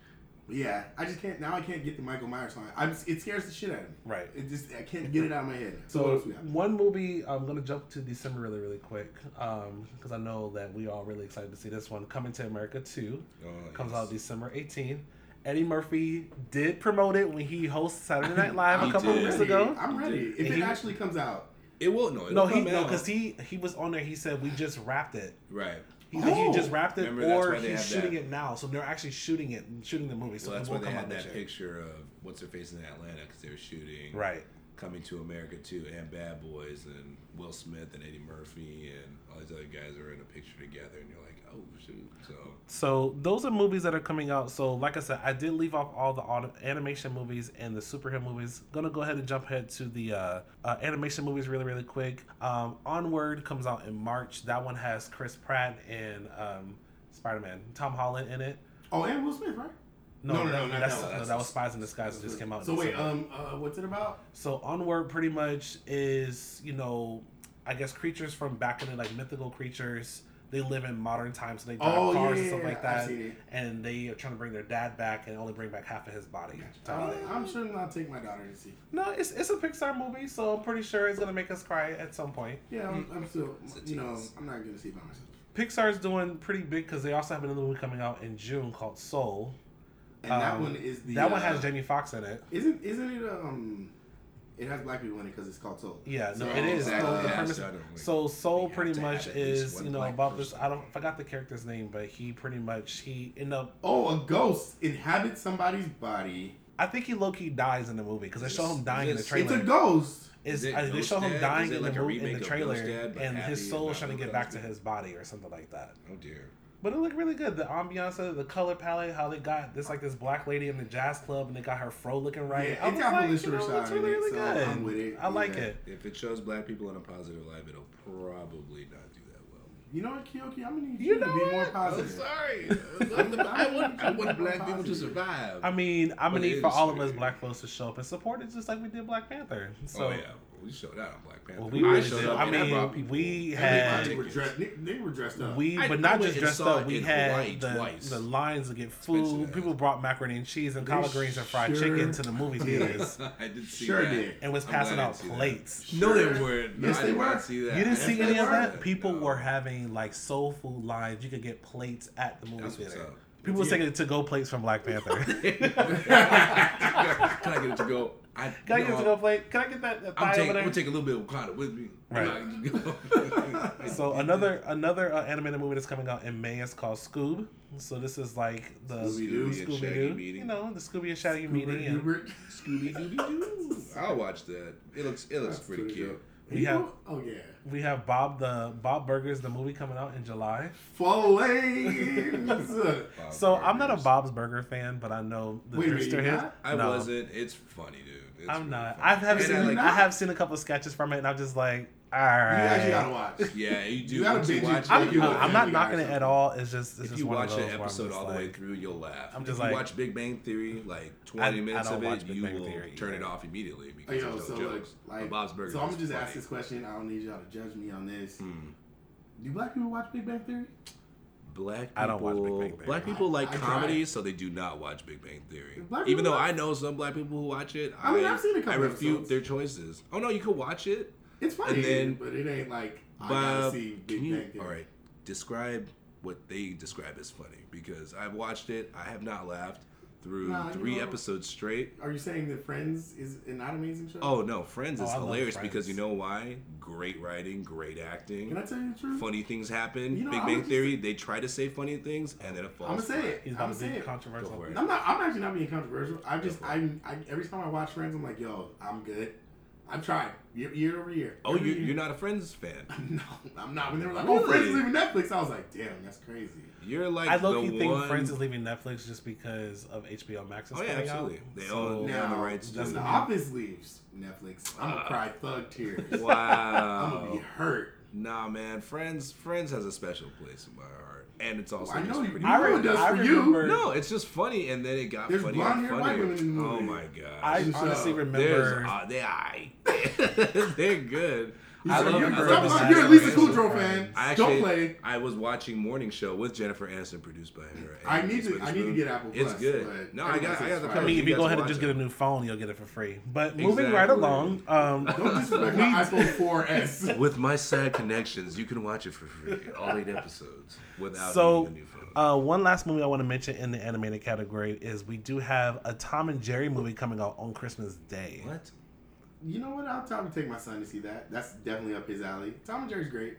But yeah, I just can't now. I can't get the Michael Myers song. I'm, it scares the shit out of me. right. It just I can't get it out of my head. So, So else we have? one movie I'm gonna jump to December really really quick um, because I know that we all really excited to see this one. Coming to America two Oh, comes yes. out December 18th. Eddie Murphy did promote it when he hosted Saturday Night Live a couple did. weeks ago. I'm ready. If And it he- actually comes out, It will no. It'll No, he come no because he he was on there. He said we just wrapped it. right. He said he Oh. just wrapped it, Remember, or he's shooting that- it now. So they're actually shooting it, shooting the movie. So So that's it why will they come had out that year. picture of what's her face in Atlanta because they were shooting Right. Coming to America too and Bad Boys and Will Smith and Eddie Murphy and all these other guys are in a picture together and you're like, oh shoot. So So those are movies that are coming out. So like I said, I did leave off all the auto- animation movies and the superhero movies. Gonna go ahead and jump ahead to the uh, uh, animation movies really really quick. Um, Onward comes out in March. That one has Chris Pratt and um, Spider Man, Tom Holland in it. oh, and Will Smith, right? No, No, no, that, no, that's, that one. no, that was Spies in Disguise. It just came out. So wait, December. um, uh, what's it about? So Onward pretty much is, you know, I guess creatures from back in the like mythical creatures. They live in modern times, so they drive Oh, cars yeah, and stuff like that. And they are trying to bring their dad back and only bring back half of his body. Uh. I'm sure I'll take my daughter to see. No, it's it's a Pixar movie, so I'm pretty sure it's gonna make us cry at some point. Yeah, I'm, I'm still, you know. I'm not gonna see it by myself. Pixar's doing pretty big because they also have another movie coming out in June called Soul. And that Um, one is the that one uh, has Jamie Foxx in it. Isn't isn't it um? It has black people in it because it's called Soul. Yeah, no, So- it is. Exactly, No, the yeah, premise- so I like, so Soul we pretty much have at least is you know black about this. I don't I forgot the character's name, but he pretty much he ended up Oh, a ghost inhabits somebody's body I think he low key dies in the movie because they show him dying in the It's- It's trailer. a ghost. Is Is it uh, they show him Dad? dying in like the a movie in the trailer, Dad, and happy his soul is trying to get back to his body or something like that. Oh dear. But it looked really good. The ambiance, the color palette, how they got this like this black lady in the jazz club, and they got her fro looking right. Yeah, I it was got like, Phylicia you know, Rashad it's really, it, really so good. I'm with it. I like it. If it shows black people in a positive light, it'll probably not do that well. You know what, Kiyoki? I'm gonna need You you, know to be more what? positive. sorry. I want, I want black people to survive. I mean, I'm But gonna need for all of us black folks to show up and support it, just like we did Black Panther. Oh, so, oh yeah, we showed out on Black Panther. Well, we I showed up I and I brought mean, people. we Everybody had were dressed. They, they were dressed up. we, but I not just dressed up. We had Hawaii the, twice. the lines to get Expensive food. ass. People brought macaroni and cheese and collard greens and fried sure chicken to the movie theaters, I did see Sure that. did. and was passing out didn't see that. plates. No, they weren't. Yes, I they were. see that. You didn't see any of that. People were having like soul food lines. You could get plates at the movie theater. People were Yeah. taking to go plates from Black Panther. Can I get it to go? I, Can I get no, a to go plate? Can I get that, that I'm, taking, over I'm gonna take a little bit of Wakanda with me. Right. So another another uh, animated movie that's coming out in May is called Scoob. So this is like the Scooby-Doo. and Scooby Shaggy Doo, meeting. you know, the Scooby and Shaggy Hubert, meeting. And Scooby Dooby Doo. I'll watch that. It looks it looks That's pretty, pretty cute. dope. We You have- know- oh yeah, we have Bob the Bob Burgers the movie coming out in July. Flames. Bob So I'm not a Bob's Burger fan, but I know the Wait a minute, you're hit. not? I No. wasn't. It's funny, dude. It's I'm really not. funny. I have And seen. I I, like- not? have seen a couple of sketches from it, and I'm just like, all You actually gotta watch. Yeah, you do. You gotta binge watch Like, I'm, it, you I'm not knocking it at all. It's just it's If just you one watch an episode just all the way like- through, you'll laugh. I'm if just you like- watch Big Bang Theory, like 20 I minutes don't of it, you will Theory turn it off immediately because Yo, there's so no like, jokes. like, But Bob's Burgers. so I'm gonna just funny. ask this question. I don't need y'all to judge me on this. Hmm. Do black people watch Big Bang Theory? Black people, I don't watch Big Bang Theory. Black people like I- I comedy, try. so they do not watch Big Bang Theory. Black Even though watch- I know some black people who watch it, I mean, I've seen a couple I refute episodes. their choices. Oh no, you can watch it. It's funny, then- but it ain't like I gotta But see Big can you? Bang Theory. All right, describe what they describe as funny because I've watched it. I have not laughed through Nah, you three know- episodes straight. Are you saying that Friends is not amazing show? Oh no, Friends Oh, is I hilarious Friends. because you know why? Great writing, great acting. Can I tell you the truth? Funny things happen. You know, Big I'm Bang just- Theory, they try to say funny things and then it falls. I'm gonna say flat. it. He's I'm gonna say it. controversial. It. I'm not. I'm actually not being controversial. I just. I, it. I. Every time I watch Friends, I'm like, yo, I'm good. I've tried year, year over year. Oh, you're, year. you're not a Friends fan. No, I'm not. When they were like, "Oh, Friends is Really? leaving Netflix," I was like, "Damn, that's crazy." You're like I low the key think one... Friends is leaving Netflix just because of HBO Max. Is Oh yeah, absolutely. Out. They So- own they own the rights when The. Office leaves Netflix. I'm gonna Uh, cry thug tears. Wow. I'm gonna be hurt. Nah, man. Friends, Friends has a special place in my heart, and it's also I just know you- pretty. you know funny. it does I for you. No, it's just funny, and then it got There's funnier and hair white funnier. women in the Oh my god! I Good honestly show. There's remember. uh, they I they're good. You I said love, you're, I you're, love you're, you're at least a Jennifer Kudrow fan. I Don't actually, play. I was watching Morning Show with Jennifer Aniston, produced by her. I need to- I need to get Apple It's Plus, good. No, I got, I got the. everyone I mean, if you go ahead and just it. get a new phone, you'll get it for free. But moving right along, um, Don't disrespect my iPhone 4S. With my sad connections, you can watch it for free, all eight episodes, without so a new phone. uh, one last movie I want to mention in the animated category is we do have a Tom and Jerry movie coming out on Christmas Day. what? You know what? I'll probably take my son to see that. That's definitely up his alley. Tom and Jerry's great.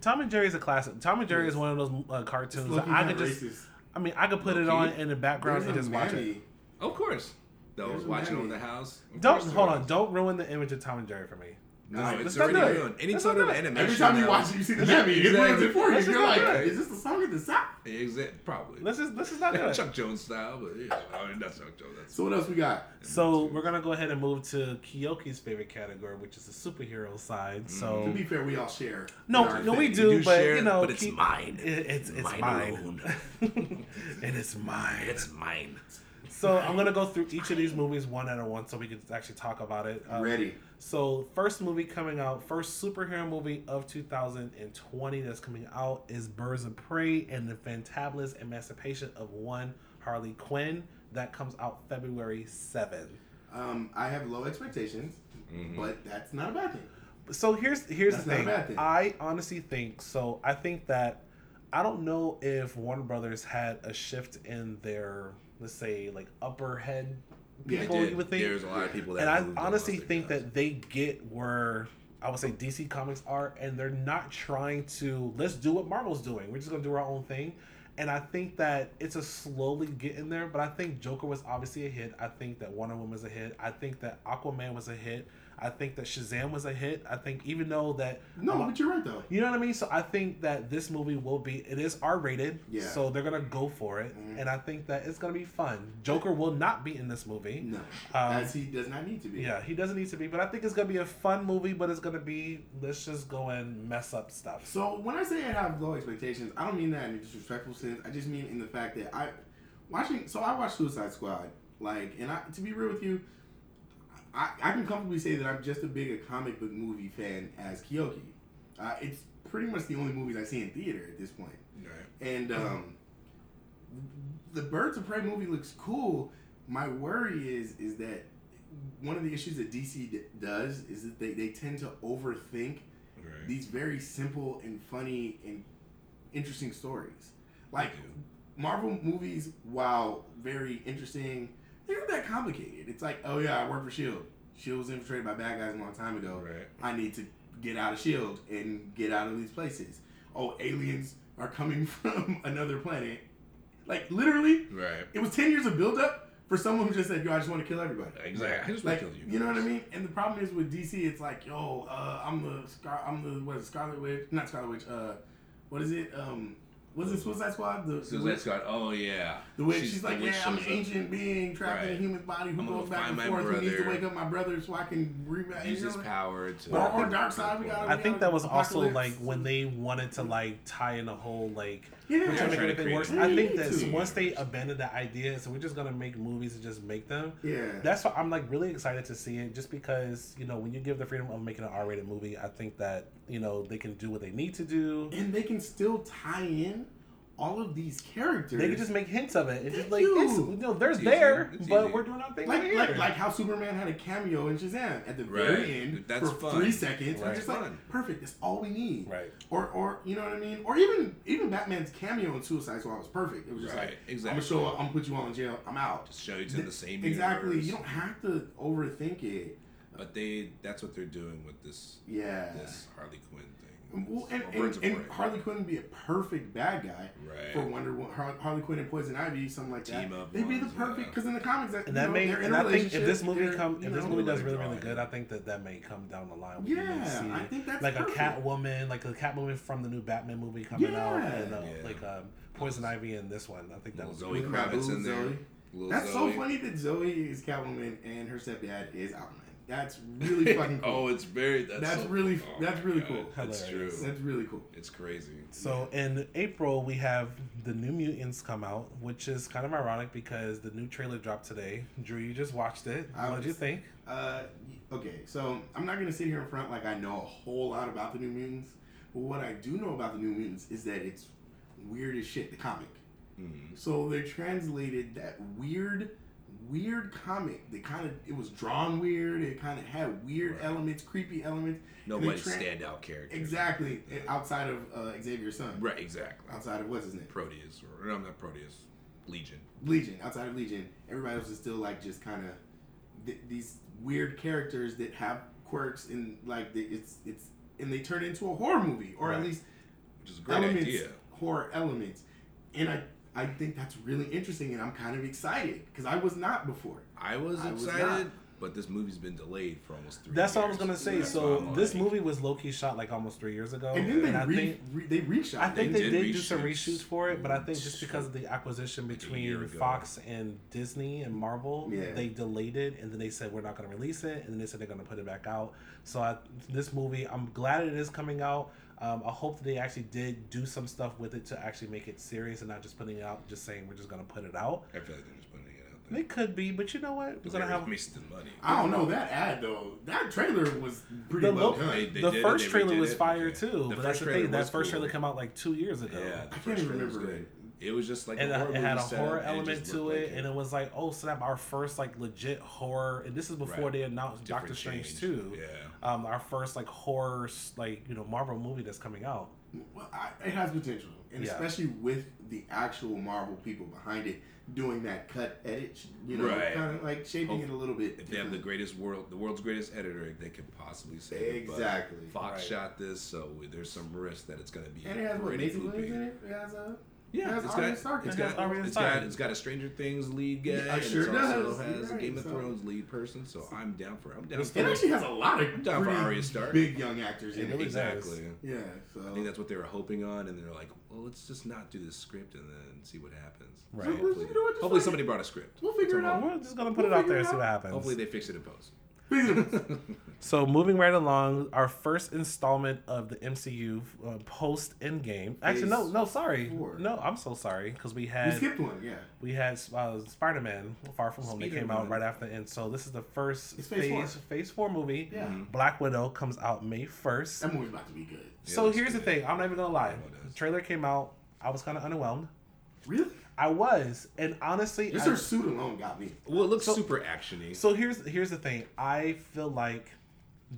Tom and Jerry is a classic. Tom and Jerry is one of those uh, cartoons that I could just. racist. I mean, I could put it Low-key. on in the background There's and just watch it. Of course. That was watching mammy. over the house. Of Don't hold on. Don't ruin the image of Tom and Jerry for me. No, Let's it's already ruined. Any sort of animation. Every time you watch it, you see the mammy. It ruins it for you. You're like, do it. is this the song at the South? Exactly. Probably. Let's just let's just not do it. Chuck Jones style, but yeah, I mean that's Chuck Jones. That's So what else we got? So we're gonna go ahead and move to Kiyoki's favorite category, which is the superhero side. To So mm-hmm. to be fair, we all share. no, no, we do, You do but share, you know, but it's keep- mine. It, it's it's Mine mine, and it's mine. it's mine. So I'm gonna go through each of these movies one at a one, so we can actually talk about it. Um, Ready. So first movie coming out, first superhero movie of 2020 that's coming out is Birds of Prey and the Fantabulous Emancipation of One Harley Quinn. That comes out February 7th. Um, I have low expectations, Mhm. but that's not a bad thing. So here's here's That's the not a thing. bad thing. I honestly think so. I think that I don't know if Warner Brothers had a shift in their let's say like upper head people. Did. you would think, There's a lot of people that. and I honestly think guys. that they get where I would say DC Comics are, and they're not trying to let's do what Marvel's doing. We're just gonna do our own thing. And I think that it's a slowly getting there, but I think Joker was obviously a hit. I think that Wonder Woman was a hit. I think that Aquaman was a hit. I think that Shazam was a hit. I think even though that No, but you're right though. you know what I mean? So I think that this movie will be it is R rated. Yeah. So they're gonna go for it. Mhm. And I think that it's gonna be fun. Joker will not be in this movie. No, Um, as he does not need to be. Yeah, he doesn't need to be, but I think it's gonna be a fun movie, but it's gonna be let's just go and mess up stuff. So when I say I have low expectations, I don't mean that in a disrespectful sense. I just mean in the fact that I watching. So I watched Suicide Squad, like, and I to be real with you, I, I can comfortably say that I'm just as big a comic book movie fan as Kyoki. Uh, it's pretty much the only movies I see in theater at this point. Right. And um, the Birds of Prey movie looks cool. My worry is is that one of the issues that DC d- does is that they, they tend to overthink Right. these very simple and funny and interesting stories. Like Marvel movies, while very interesting, they're not that complicated. It's like, oh yeah, I work for Shield. Shield was infiltrated by bad guys a long time ago. Right. I need to get out of Shield and get out of these places. Oh, aliens are coming from another planet. Like literally, Right. it was ten years of buildup for someone who just said, "Yo, I just want to kill everybody." Exactly. I just Like, want to kill you. you know what I mean? And the problem is with DC, it's like, yo, uh, I'm the Scar, I'm the what is it, Scarlet Witch? Not Scarlet Witch. Uh, what is it? Um, was it Suicide Squad? The, the Suicide witch, Squad. Oh yeah. the witch. She's, the like, yeah, I'm an shows up. ancient being trapped in a human body who I'm goes back and my forth. Who needs to wake up my brother so I can rebound. Use you his know? power to. Or- or Darkseid, we gotta- I think that was also like when they wanted to like tie in a whole like Yeah, we're trying to trying make to worse. a I think that too. once they abandoned that idea, so we're just gonna make movies and just make them. Yeah. That's why I'm like really excited to see it, just because you know when you give the freedom of making an R-rated movie, I think that you know they can do what they need to do. and they can still tie in all of these characters. They could just make hints of it. It's just like you. it's, you know, there's It's there, It's but easy. we're doing our thing like, right like here. like how Superman had a cameo in Shazam at the Right. very end That's for fun. three seconds. Right. We're just like perfect. That's all we need. right. Or or you know what I mean? Or even even Batman's cameo in Suicide Squad was perfect. It was just Right, like exactly. I'm gonna show up. I'm gonna put you all in jail. I'm out. Just show you to the same exactly. universe. You don't have to overthink it. But they that's what they're doing with this Yeah. this Harley Quinn thing. Well, and, and, and Harley Quinn would be a perfect bad guy Right. for Wonder Woman. Harley Quinn and Poison Ivy, something like that. Team up They'd be the ones, perfect yeah. because in the comics, that, And you know, may, and I think if this movie come, you if this know, movie does really, really good. I think that that may come down the line. We may Yeah, see I think that's like perfect. a Catwoman, like a Catwoman from the new Batman movie coming out, Yeah. and uh, Yeah. like um, Poison Ivy in this one. I think that was Zoe With Kravitz in there. Zoe. Little That's Zoe. so funny that Zoe is Catwoman and her stepdad is Aquaman. That's really fucking cool. oh, it's very. That's, That's so- really- oh that's really God, cool. That's true. That's really cool. It's crazy. So in April we have the New Mutants come out, which is kind of ironic because the new trailer dropped today. Drew, you just watched it. I What did you think? Uh, okay, so I'm not gonna sit here in front like I know a whole lot about the New Mutants, but what I do know about the New Mutants is that it's weird as shit. The comic. Mhm. So they translated that weird, weird comic. That kind of it was drawn weird. It kind of had weird Right. elements, creepy elements. No And they one standout character. Exactly. Outside of uh, Xavier's son. Right. Exactly. Outside of what's his name? Proteus or no, not Proteus. Legion. Legion. Outside of Legion, everybody else is still like just kind of th- these weird characters that have quirks and like they, it's it's and they turn into a horror movie or at least Which is a great elements idea. horror elements, and I I think that's really interesting and I'm kind of excited because I was not before. I was I excited, not. but this movie's been delayed for almost three. That's what I was gonna say. That's So this like- movie was low key shot like almost three years ago, And then they I re, think re, they reshot. I think it. they, did did do some reshoots for it, but I think just because of the acquisition Like a year between. Fox and Disney and Marvel, Yeah. they delayed it, and then they said we're not going to release it, and then they said they're going to put it back out. So I, this movie, I'm glad it is coming out. Um, I hope that they actually did do some stuff with it to actually make it serious and not just putting it out, just saying we're just going to put it out. I feel like they're just putting it out They could be, but you know what? We're gonna they're have wasting money. I don't know that ad though. That trailer was pretty The well done. They- they the did first they trailer was it. fire Okay. too, The but that's the thing. That first cool. trailer came out like two years ago. Yeah, I can't even remember it. It was just like and a it, horror it had a setup, horror and it element to it, like and it was like, oh snap, our first like legit horror. And this is before Right. they announced different Doctor Strange change. too. Yeah. Um, our first like horror like you know Marvel movie that's coming out. Well, I, it has potential, and Yeah. especially with the actual Marvel people behind it doing that cut edit, you know, Right. kind of like shaping it a little bit. If they have the greatest world, the world's greatest editor, they could possibly say it, Exactly. Fox Right. shot this, so there's some risk that it's going to be and it has what pretty Maisie. Williams in it. It has a Yeah, That's it's Arya got, Stark. it's It has got, Arya it's got, it's got a Stranger Things lead guy, Yeah, and sure it also does. has You're a right, Game of so- Thrones lead person. So I'm down for, it. I'm down It's for It funny. actually has a lot of I'm down for Arya Stark. big young actors in It it. really exactly. Yeah, so I think that's what they were hoping on, and they're like, well, let's just not do this script and then see what happens. Right. So, Right. you Hopefully, know what, hopefully like- somebody brought a script. We'll figure it out. We're just gonna put We'll it out there and see what happens. Hopefully they fix it in post. Feasible. So moving right along, our first installment of the MCU uh, post Endgame. Actually, no, no, sorry, four. no, I'm so sorry because we we had skipped one, yeah. we had uh, Spider Man Far From Home. Speaking they came out right after, the end. so this is the first It's phase phase four. phase four movie. Yeah. Black Widow comes out May first. That movie's about to be good. So that's here's the thing. I'm not even gonna lie. Yeah, it is. The trailer came out. I was kind of underwhelmed. Really? I was, and honestly, Just I- her suit alone got me. Well, it looks So- super actiony. So here's here's the thing. I feel like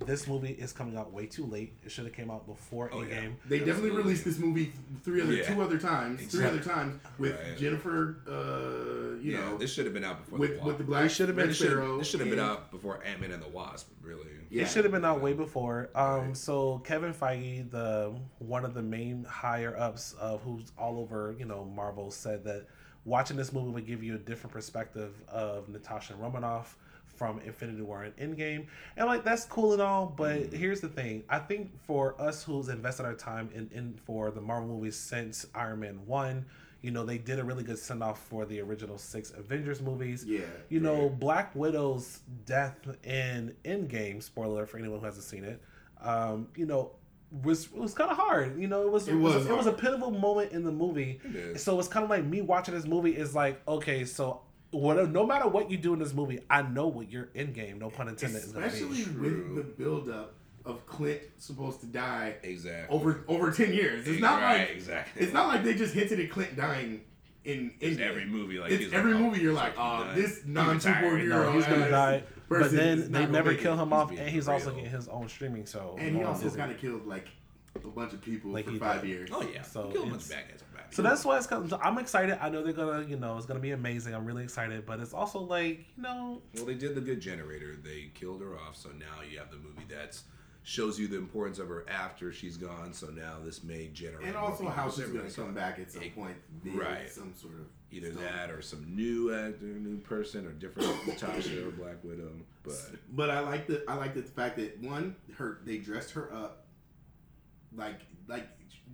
this movie is coming out way too late. It should have came out before Oh, yeah. They definitely released this movie three other, Yeah. two other times, three other times with Right. Jennifer. Uh, you yeah, know, this should have been out before with the with the black. It should have been- Red This should Sparrow have this should have been out before Ant Man and the Wasp. Really. Yeah. It should have been out way before. Um, Right. so Kevin Feige, the one of the main higher ups of who's all over, you know, Marvel, said that watching this movie would give you a different perspective of Natasha Romanoff from Infinity War and Endgame. And like that's cool and all, but Mm-hmm. here's the thing. I think for us who's invested our time in, in for the Marvel movies since Iron Man one, you know, they did a really good send off for the original six Avengers movies Yeah. you know, Right. Black Widow's death in Endgame, spoiler for anyone who hasn't seen it, um, you know, was was kind of hard. You know, it was It it was, was it was a pivotal moment in the movie. So it's kind of like me watching this movie is like, okay, so whatever, no matter what you do in this movie, I know what your end game, no pun intended, is going to Especially be. with the buildup of Clint supposed to die Exactly. over over ten years. It's not right, like exactly. it's not like they just hinted at Clint dying in It's in every movie. Like It's every like, movie you're he's like, oh, done. this He non retired. superhero. No, he's gonna die, but then they never kill him off, and he's also real. getting his own streaming show. And he also Disney. kind of killed like a bunch of people Like for five did. years. Oh yeah. So So kill a bunch it's- of bad guys. Bad So that's why it's kind of, I'm excited. I know they're gonna, you know, it's gonna be amazing. I'm really excited, but it's also like, you know, Well, they did the good generator. They killed her off, so now you have the movie that's shows you the importance of her after she's gone. So now this may generate. And also how she's gonna come back at some it. point. Right. Some sort of Either stuff. that or some new actor, new person, or different Natasha or Black Widow. But But I like the I like the fact that one her they dressed her up like like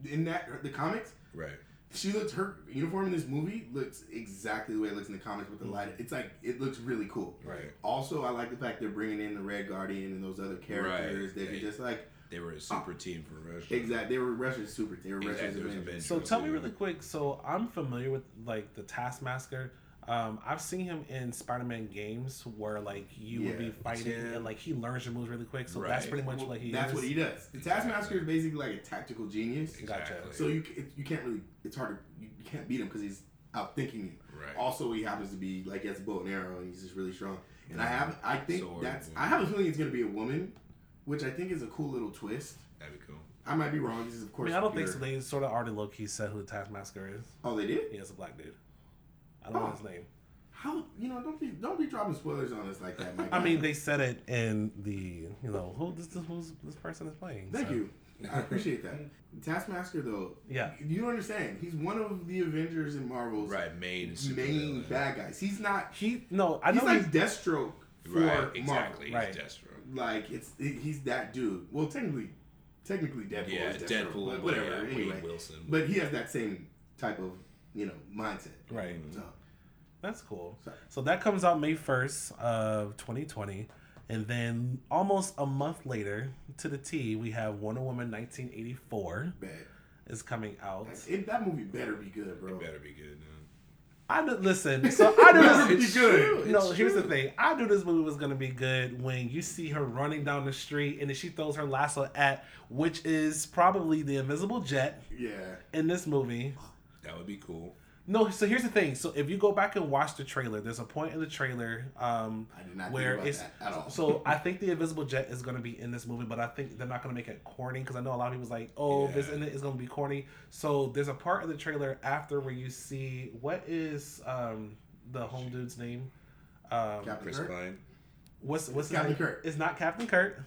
in that the comics right, she looks her uniform in this movie looks exactly the way it looks in the comics with the mm-hmm. light. It's like it looks really cool. right. Also, I like the fact they're bringing in the Red Guardian and those other characters Right. that They- are just like They were a uh, super team for Russia. Exactly, They were Russian super. They were Exactly, Russian there Avengers. Avengers. So tell me really quick. So I'm familiar with like the Taskmaster. Um, I've seen him in Spider-Man games where like you would be fighting and like he learns your moves really quick. So that's pretty much Well, like he that's is. what he does. The Taskmaster is basically like a tactical genius. Gotcha. Exactly. So you you can't really. It's hard to you you can't beat him because he's outthinking you. Right. Also, he happens to be like he has a bow and arrow, and he's just really strong. And I have, I think Sword, that's, yeah. I have a feeling it's gonna be a woman, which I think is a cool little twist. That'd be cool. I might be wrong. This is of I course. mean, I don't think so. They sort of already low key said who the Taskmaster is. Oh, they did. He is a black dude. I don't know Oh. his name. How you know? Don't be don't be dropping spoilers on us like that, Mike. I mean, they said it in the you know who this this who's this person is playing. Thank so. you. I appreciate that. Taskmaster, though, Yeah. you don't understand. He's one of the Avengers and Marvel's Right, main main villain. bad guys. He's not. He no, I He's know like he's Deathstroke for Right, exactly. He's Right. Deathstroke. Like it's he's that dude. Well, technically, technically Deadpool. Yeah, is Deathstroke, Deadpool, but whatever. yeah, Wade anyway, Wilson. but he has that same type of you know mindset. right. So That's cool. Sorry. So that comes out May 1st of 2020. And then almost a month later, to the T, we have Wonder Woman 1984 bad. is coming out. It, that movie better be good, bro. It better be good. Man. I knew, listen, so I knew Better this. be It's good. true. No, It's here's the thing. I knew this movie was gonna be good when you see her running down the street and then she throws her lasso at, which is probably the Invisible Jet Yeah. in this movie. That would be cool. No, so here's the thing. So if you go back and watch the trailer, there's a point in the trailer um, I did not where think about it's that at all. so I think the Invisible Jet is going to be in this movie, but I think they're not going to make it corny because I know a lot of people's like, oh, this Yeah. in it is going to be corny. So there's a part of the trailer after where you see what is um, the home dude's name. Um, Captain Chris Kirk. Pine. what's what's his Captain name? Kurt. It's not Captain Kurt.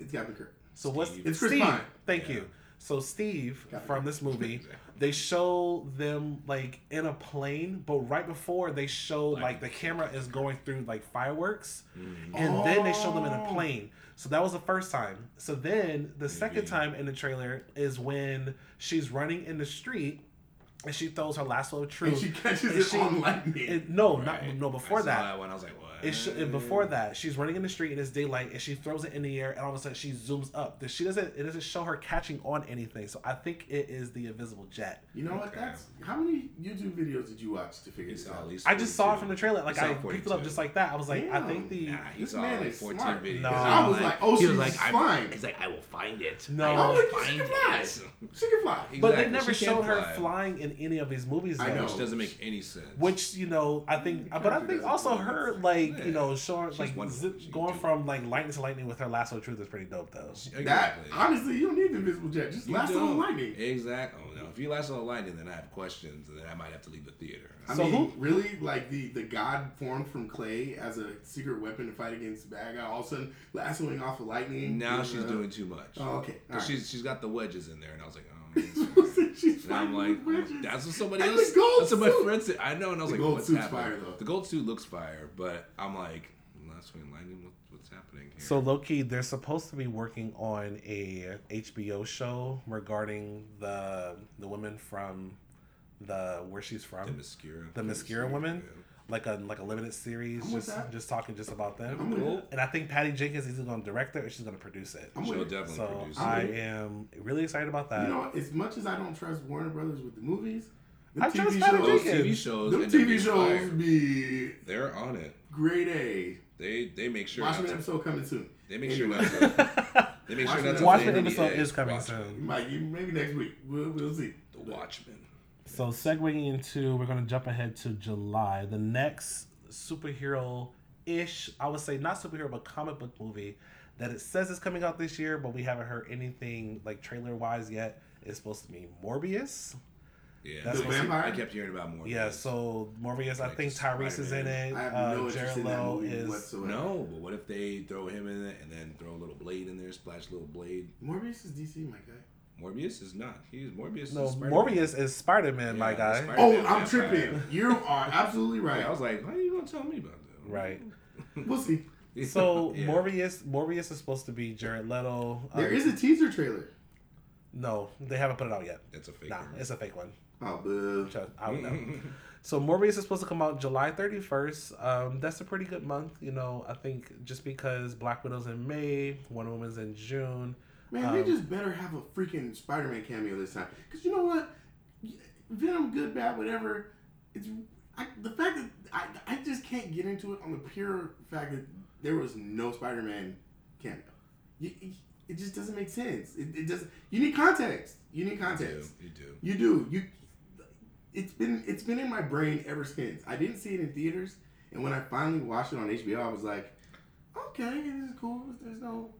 It's Captain Kirk. So what's Steve. It's Chris Steve. Pine. Thank Yeah. you. So Steve Got from this movie, they show them like in a plane, but right before they show like the camera is going through like fireworks, and then they show them in a Oh. plane. So that was the first time. So then the second Mhm. time in the trailer is when she's running in the street and she throws her lasso of truth. And she catches And it she- on lightning. it- no, Right. not no. I Before saw that, one, I was like, what? It sh- and before that, she's running in the street and it's daylight, and she throws it in the air, and all of a sudden she zooms up. She doesn't. It doesn't show her catching on anything. So I think it is the invisible jet. You know what? That's how many YouTube videos did you watch to figure this out? at least I just saw it from the trailer. Like He saw I picked it up just like that. I was like, I think the Nah, he This man like is 14 smart. videos. No. I was like, oh, he was she's like, I'm- fine. He's like, I will find it. No. I Oh, will like, she can fly. it. She can fly. But they never she showed her fly. flying in any of these movies. Though. I know. Which doesn't make any sense. Which you know, I think, but I think also her like Yeah. you know showing She's like wonderful. zip, going do from like lightning to lightning with her lasso of truth is pretty dope though. exactly. That honestly, you don't need the invisible jet. Just You lasso on don't. lightning. Exactly. Oh, no. If you lasso on lightning, then I have questions, and then I might have to leave the theater. I So mean, who- really, like the the god formed from clay as a secret weapon to fight against bad guy. All of a sudden, lassoing off of lightning. Now she's uh, doing too much. Oh, okay. Right. She's she's got the wedges in there, and I was like, oh. She's And I'm like, with that's what somebody And else. the gold That's what my suit. friend said. I know, and I was The like, gold what's suit's happening? fire, though. The gold suit looks fire, but I'm like, last swing lightning. What, what's happening here? So Loki, they're supposed to be working on a HBO show regarding the the women from the where she's from, the from, mascara. Themyscira women, like a like a limited series, I'm just just talking just about them. Cool. And I think Patty Jenkins is going to direct it or she's going to produce it. I'm She'll with definitely So produce I it. I am really excited about that. You know, as much as I don't trust Warner Brothers with the movies, them I trust TV Patty shows, Those Jenkins. TV shows, them TV shows be They're on it. grade A. They they make sure. Watchmen not to, episode coming soon. they make sure Anyway. not to. They make sure Watchmen not to. Watchmen offend episode NDA. is coming Watchmen. soon. Might maybe next week. We'll, we'll see. The Watchmen. So segueing into, we're going to jump ahead to July. The next superhero ish, I would say not superhero, but comic book movie that it says is coming out this year, but we haven't heard anything like trailer wise yet. Is supposed to be Morbius. Yeah, That's I what- I vampire? kept hearing about Morbius. Yeah, so Morbius, I think Tyrese is in it. I have Uh, no interest Jared in that Leto movie is. whatsoever. No, but what if they throw him in it and then throw a little blade in there, splash a little blade? Morbius is DC, my guy. Morbius is not. He's Morbius. No, is Spider-Man. Morbius is Spider Man, my Yeah, guy. Spider- Oh, I'm vampire. tripping. You are absolutely Right. right. I was like, why are you gonna tell me about that? Right. We'll see. So Yeah. Morbius, Morbius is supposed to be Jared Leto. There Um, is a teaser trailer. no, they haven't put it out yet. It's a fake. Nah, one. it's a fake one. Oh, boo. Just- I don't know. So Morbius is supposed to come out July 31st. Um, that's a pretty good month, you know. I think just because Black Widow's in May, Wonder Woman's in June. Man, they Um, just better have a freaking Spider-Man cameo this time. Because you know what? Venom, good, bad, whatever. It's I, the fact that I, I just can't get into it on the pure fact that there was no Spider-Man cameo. You, it, it just doesn't make sense. It, it doesn't. You need context. You need context. You do. You do. You do. You. It's been it's been in my brain ever since. I didn't see it in theaters, and when I finally watched it on HBO, I was like, okay, this is cool. There's no.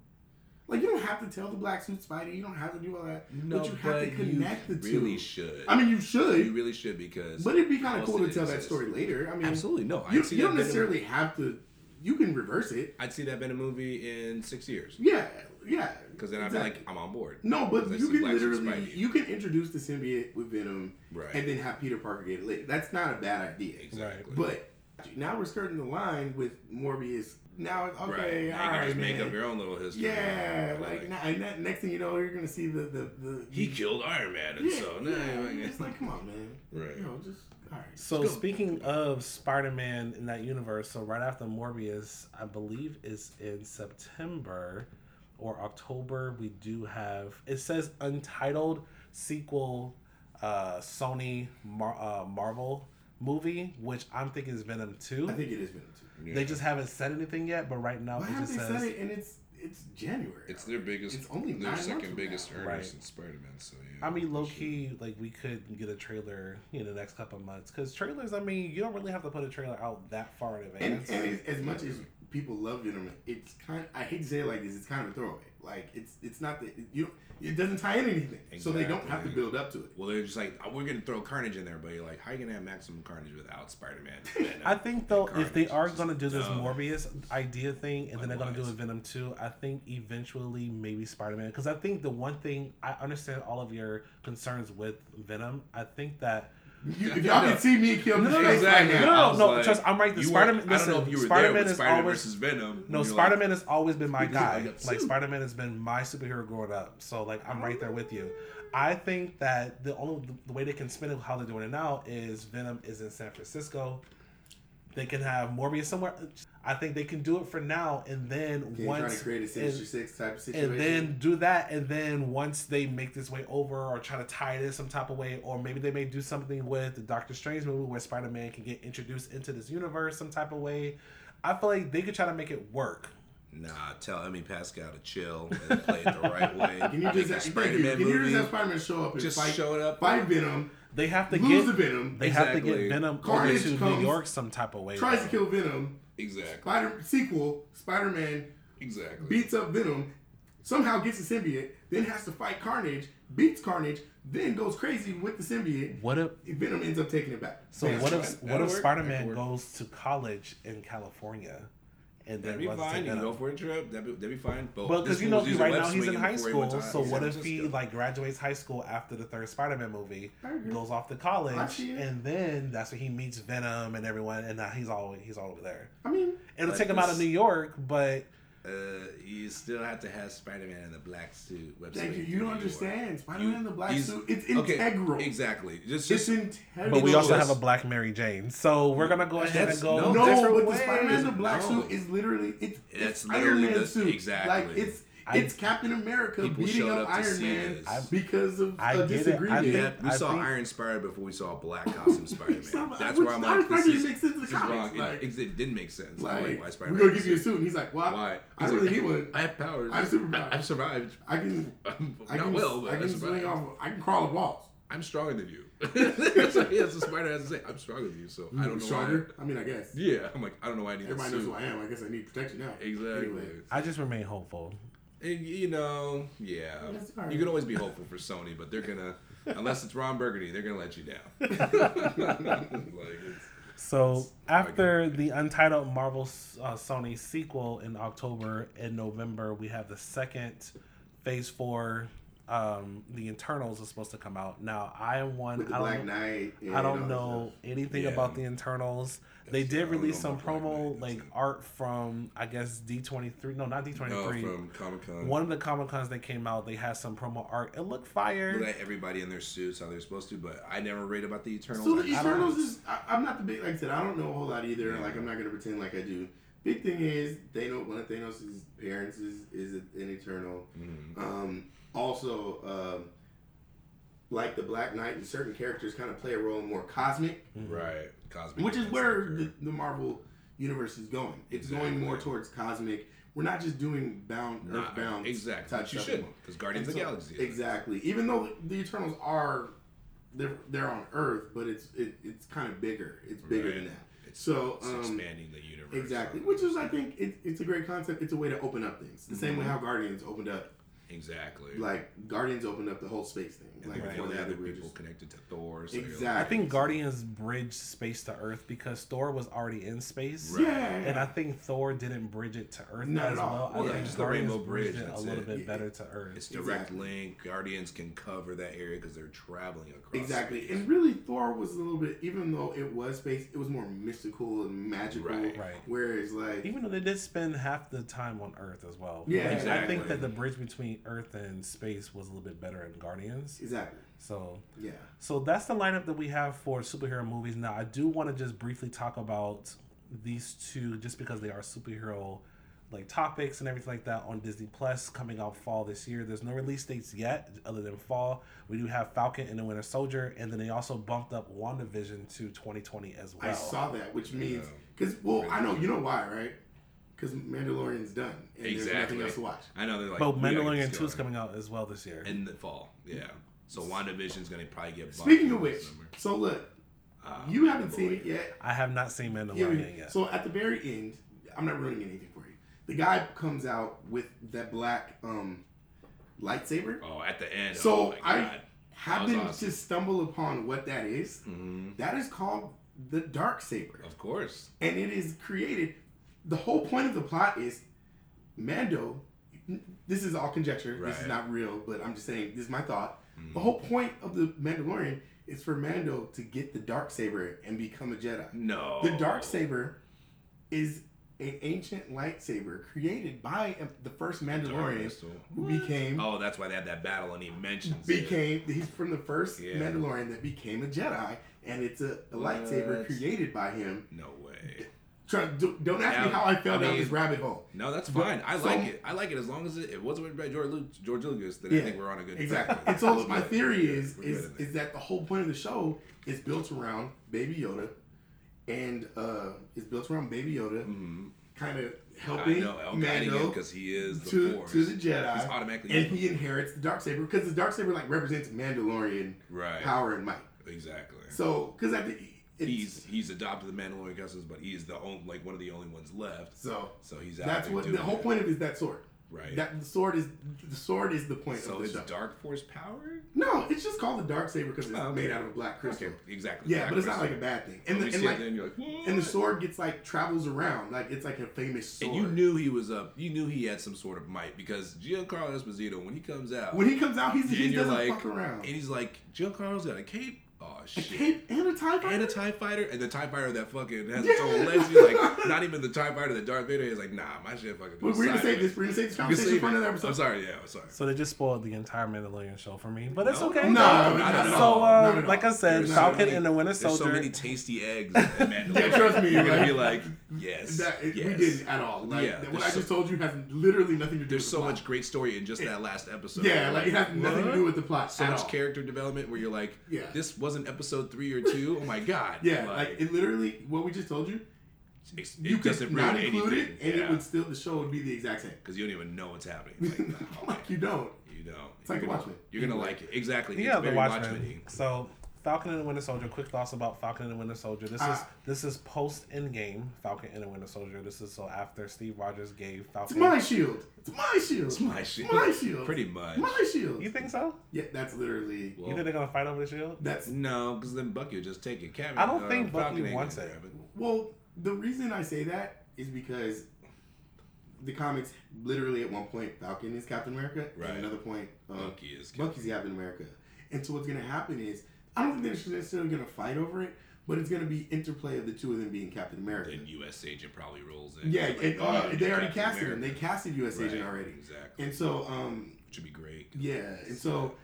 Like you don't have to tell the black suit Spidey. You don't have to do all that. No, but you have to connect the really two. should. I mean, you should. you really should because. but it'd be kind of cool to tell that story later. I mean, absolutely no. You, you don't necessarily have to. You can reverse it. I'd see that Venom movie in six years Yeah, yeah. because then I'd be like, I'm on board. No, but you can literally you can introduce the symbiote with Venom Right. and then have Peter Parker get it later. That's not a bad idea. Exactly. But now we're skirting the line with Morbius. Now it's right. okay, Now all you can right, just make up your own little history. Yeah, like, now, and that, next thing you know, you're gonna see the the, the he killed Iron Man, and yeah, so yeah, nah, it's like come on, man. Right. You know, just all right. So go. speaking of Spider-Man in that universe, so right after Morbius, I believe is in September or October, we do have it says untitled sequel uh Sony Mar- uh, Marvel movie, which I'm thinking is Venom 2. I think it is Venom two. Yeah. They just haven't said anything yet, but right now Why it haven't just they says said it? And it's it's January. It's their biggest. It's only their second biggest now. earners Right. in Spider-Man. So yeah. I mean, low should. key, like we could get a trailer in the next couple of months because trailers. I mean, you don't really have to put a trailer out that far in advance. and as- as much as people love Venom, it's kind. I hate to say it like this. It's kind of a throwaway. Like it's it's not that you it doesn't tie in anything, so they don't have to build up to it. Well, they're just like, oh, we're gonna throw Carnage in there, but you're like, how are you gonna have maximum Carnage without Spider-Man? I think though, if they are Carnage going to do this dumb. Morbius idea thing, and then they're going to do a Venom too, I think eventually maybe Spider Man. Because I think the one thing I understand all of your concerns with Venom. I think that You, if y'all can see me and Kim No, no, face exactly. right No, no, no, like, trust- I'm right, the you Spider-Man- weren't- I don't know listen, if you were Spider-Man there with is Spider always- versus Venom. no, Spider like, Man has always been my guy. Like sued. Spider Man has been my superhero growing up. So like I'm right there with you. I think that the only the way they can spin it how they're doing it now is Venom is in San Francisco. They can have Morbius somewhere. I think they can do it for now, and then Can you once try to create a Sinister and- Six type of situation? and then do that and then once they make this way over or try to tie it in some type of way or maybe they may do something with the doctor strange movie where spider-man can get introduced into this universe some type of way i feel like they could try to make it work Nah, tell Amy Pascal to chill and play it the right way. can you Make just a have, thank you. Spider-Man movie? Can you just movie? have Spider-Man show up and Just fight, show it up. fight Venom, they have to lose the get Venom, they have to get venom Carnage into new comes, york some type of way tries though. to kill Venom, Exactly. Spider sequel, Spider-Man Exactly. beats up Venom, somehow gets the symbiote, then has to fight Carnage, beats Carnage, then goes crazy with the symbiote. what if Venom ends up taking it back. so That's what if what if spider-man goes to college in california and then That'd be runs into fine. You can go for a trip. That'd be, that'd be fine. But Well, because you know, fool's he, right now he's in high before he school. So what if he Francisco. like graduates high school after the third Spider-Man movie, goes off to college, and then that's when he meets Venom and everyone, and now he's all he's all over there. I mean, It'll Like take him out of New York, but Uh, you still have to have Spider-Man in the black suit. web thank you. You don't through New York. understand. Spider-Man in the black suit. It's Okay, integral. Exactly. Just, It's integral. but we also have a Black Mary Jane. So we're gonna go ahead and go no, No, different but the. Spider-Man in the black No. suit is literally it's It's it's literally Iron Man the- suit. exactly. Like it's I- it's Captain America beating showed up up Iron Man. I- because of I a get it. I disagreement. think- we I saw think- Iron Spider before we saw Black Costume Spider-Man. That's which where I'm I like, was this is, to make sense of the this is comics, wrong. like- it, it didn't make sense. like, Like, why we're Spider-Man? gonna give you a suit, and he's like, "Well, Why? I He's really like, need one. I have powers. I have superpowers. I've survived. I can, I'm not can, well, but I I can survived. swing off. I can crawl up walls. I'm stronger than you. That's what he has the spider has to say. I'm stronger than you, so I don't know stronger. I mean, I guess. Yeah, I'm like, I don't know why I need everybody that knows who I am. I guess I need protection now. Exactly. Anyway. I just remain hopeful. And, you know, yeah. That's all right. You can always be hopeful for Sony, but they're gonna, unless it's Ron Burgundy, they're gonna let you down. like, it's, So after the untitled Marvel uh, Sony sequel in October and November, we have the second Phase Four. Um, the Eternals is supposed to come out now. I am one. With the I don't Black know, Knight. I don't that know anything Yeah. about the Eternals. They That's- I did don't release some promo like art from I guess D twenty three. No, not D twenty three. from Comic Con. One of the Comic Cons that came out, they had some promo art. It looked fire. Look at everybody in their suits how they're supposed to, but I never read about the Eternals. So I the just- Eternals is. I, I'm not the big. Like I said, I don't know a whole lot either. Yeah. Like I'm not gonna pretend like I do. Big thing is Thanos. One of Thanos' parents is is an Eternal. Mhm. Um, also, um, like the Black Knight, and certain characters kind of play a role more cosmic, Right. Cosmic. which is where the, the Marvel universe is going. It's going more towards cosmic. We're not just doing bound, Nah, earthbound. exactly. you should, because Guardians And of the Galaxy. is. Exactly. Even though the Eternals are they're they're on Earth, but it's it, it's kind of bigger. It's bigger than that. It's, So it's um, expanding the universe. exactly, which is I think it, it's a great concept. It's a way to open up things. The same way Mm-hmm. how Guardians opened up, Exactly. like Guardians opened up the whole space thing. and Like then before the that, other people just- connected to Thor. So you're Exactly. I think Guardians bridged space to Earth because Thor was already in space. Right. Yeah, And I think Thor didn't bridge it to Earth Not as at all. well. Well, I yeah, think just the Guardians Rainbow bridged Bridge, it a little it. bit Yeah. better to Earth. It's direct Exactly. link. Guardians can cover that area because they're traveling across. Exactly, space. and really, Thor was a little bit. Even though it was space, it was more mystical and magical. Right. Right. Whereas, like, Even though they did spend half the time on Earth as well. Yeah, Like, I think that the bridge between Earth and space was a little bit better in Guardians. exactly, So yeah. So that's the lineup that we have for superhero movies. Now, I do want to just briefly talk about these two, just because they are superhero like topics and everything like that on Disney Plus coming out fall this year. There's no release dates yet, other than fall. We do have Falcon and the Winter Soldier, and then they also bumped up WandaVision to 2020 as well. I saw that, which means because well, I know you know why, right? Because Mandalorian's done, and there's Exactly. nothing else to watch. I know they're like. but we Mandalorian 2 is coming out as well this year. in the fall. Yeah. So WandaVision's gonna probably get. Speaking of which, so look, Ah, you haven't seen it yet. I have not seen Yeah, Mandalorian yet. So at the very end, I'm not ruining anything for you. the guy comes out with that black um lightsaber. Oh, at the end. So oh my I God. happened That awesome. to stumble upon what that is. Mhm. That is called the dark saber, Of course. and it is created. The whole point of the plot is Mando. This is all conjecture. This is not real, but I'm just saying this is my thought. Mhm. The whole point of the Mandalorian is for Mando to get the dark saber and become a Jedi. No. The dark saber is an ancient lightsaber created by the first Mandalorian who became Oh, that's why they had that battle and he mentions it. became he's from the first Yeah. Mandalorian that became a Jedi, and it's a, a lightsaber created by him. No way. Try, do, don't ask me how I fell I down this rabbit hole. No, that's But- fine. I so- like it. I like it as long as it, it wasn't written by George, George Lucas. Then Yeah, I think we're on a good Exactly. track. and so That's my good. theory is is is that the whole point of the show is built around Baby Yoda, and uh, is built around Baby Yoda, Mhm. kind of I helping know El Mando because he is the to Force. to the Jedi. He's automatically and he inherits the dark saber because the dark saber like represents Mandalorian right. power and might. Exactly. So because I think it's, he's he's adopted the Mandalorian customs, but he's the only like one of the only ones left. so So he's out that's what the whole it. point of it is that sword. Right. That the sword is the sword is the point so of the it's show. Dark Force power. No, it's just called the dark saber because it's Oh, okay. made out of a black crystal. Okay, exactly. Yeah, Black but it's not like a bad thing. And the, and like then you're like, and the sword gets like travels around like it's like a famous sword. And you knew he was up. You knew he had some sort of might because Giancarlo Esposito, when he comes out, when he comes out, he's, he doesn't like, fuck around. and he's like, Giancarlo's got a cape. Oh shit. cape and a tie fighter. and a TIE fighter, and the TIE fighter that fucking has Yeah. its own legs. You're like, not even the TIE fighter that Darth Vader is like, nah, my shit fucking We're, goes we're gonna save this. We're gonna save this You can conversation save for another episode. I'm sorry, yeah, I'm sorry. So they just spoiled the entire Mandalorian show for me, but it's No, okay. No, not not at so, all. uh, Not at like. I said, There's so Falcon many- and the Winter There's Soldier. so many tasty eggs Mandalorian. Yeah, trust me, You're gonna be like, yes, That, it, yes. We didn't at all. Like Yeah, what there's I so- just told you has literally nothing to do. There's with so the plot. much great story in just that last episode. Yeah, like it has nothing to do with the plot so much character development where you're like, Yeah. this wasn't episode three or two. Oh my god. Yeah, like, it literally what we just told you. it, You it could doesn't not include anything. it, and yeah. it would still the show would be the exact same. because you don't even know what's happening. It's like, oh nah, like you don't. you know, It's you're The gonna, Watchmen. You're gonna like it exactly. yeah, it's the very Watchmen. Watchmen-y. So Falcon and the Winter Soldier. Quick thoughts about Falcon and the Winter Soldier. This is Ah. this is post Endgame Falcon and the Winter Soldier. This is so after Steve Rogers gave Falcon. It's my shield. It's my shield. It's my shield. My shield. Pretty much. My shield. You think so? Yeah, that's literally. Well, you think they're gonna fight over the shield? That's no, because then Bucky will just take it. Kevin, I don't uh, think Bucky Falcon wants gonna it. well. The reason I say that is because the comics literally at one point Falcon is Captain America, Right. and another point um, Bucky is Bucky's Captain America. And so what's gonna happen is I don't think they're necessarily gonna fight over it, but it's gonna be interplay of the two of them being Captain America. Then U.S. Agent probably rolls in. Yeah, Like, and, uh, they already casted him. They America. casted U.S. Agent already. Exactly. And so, um, Which would be great. yeah, and so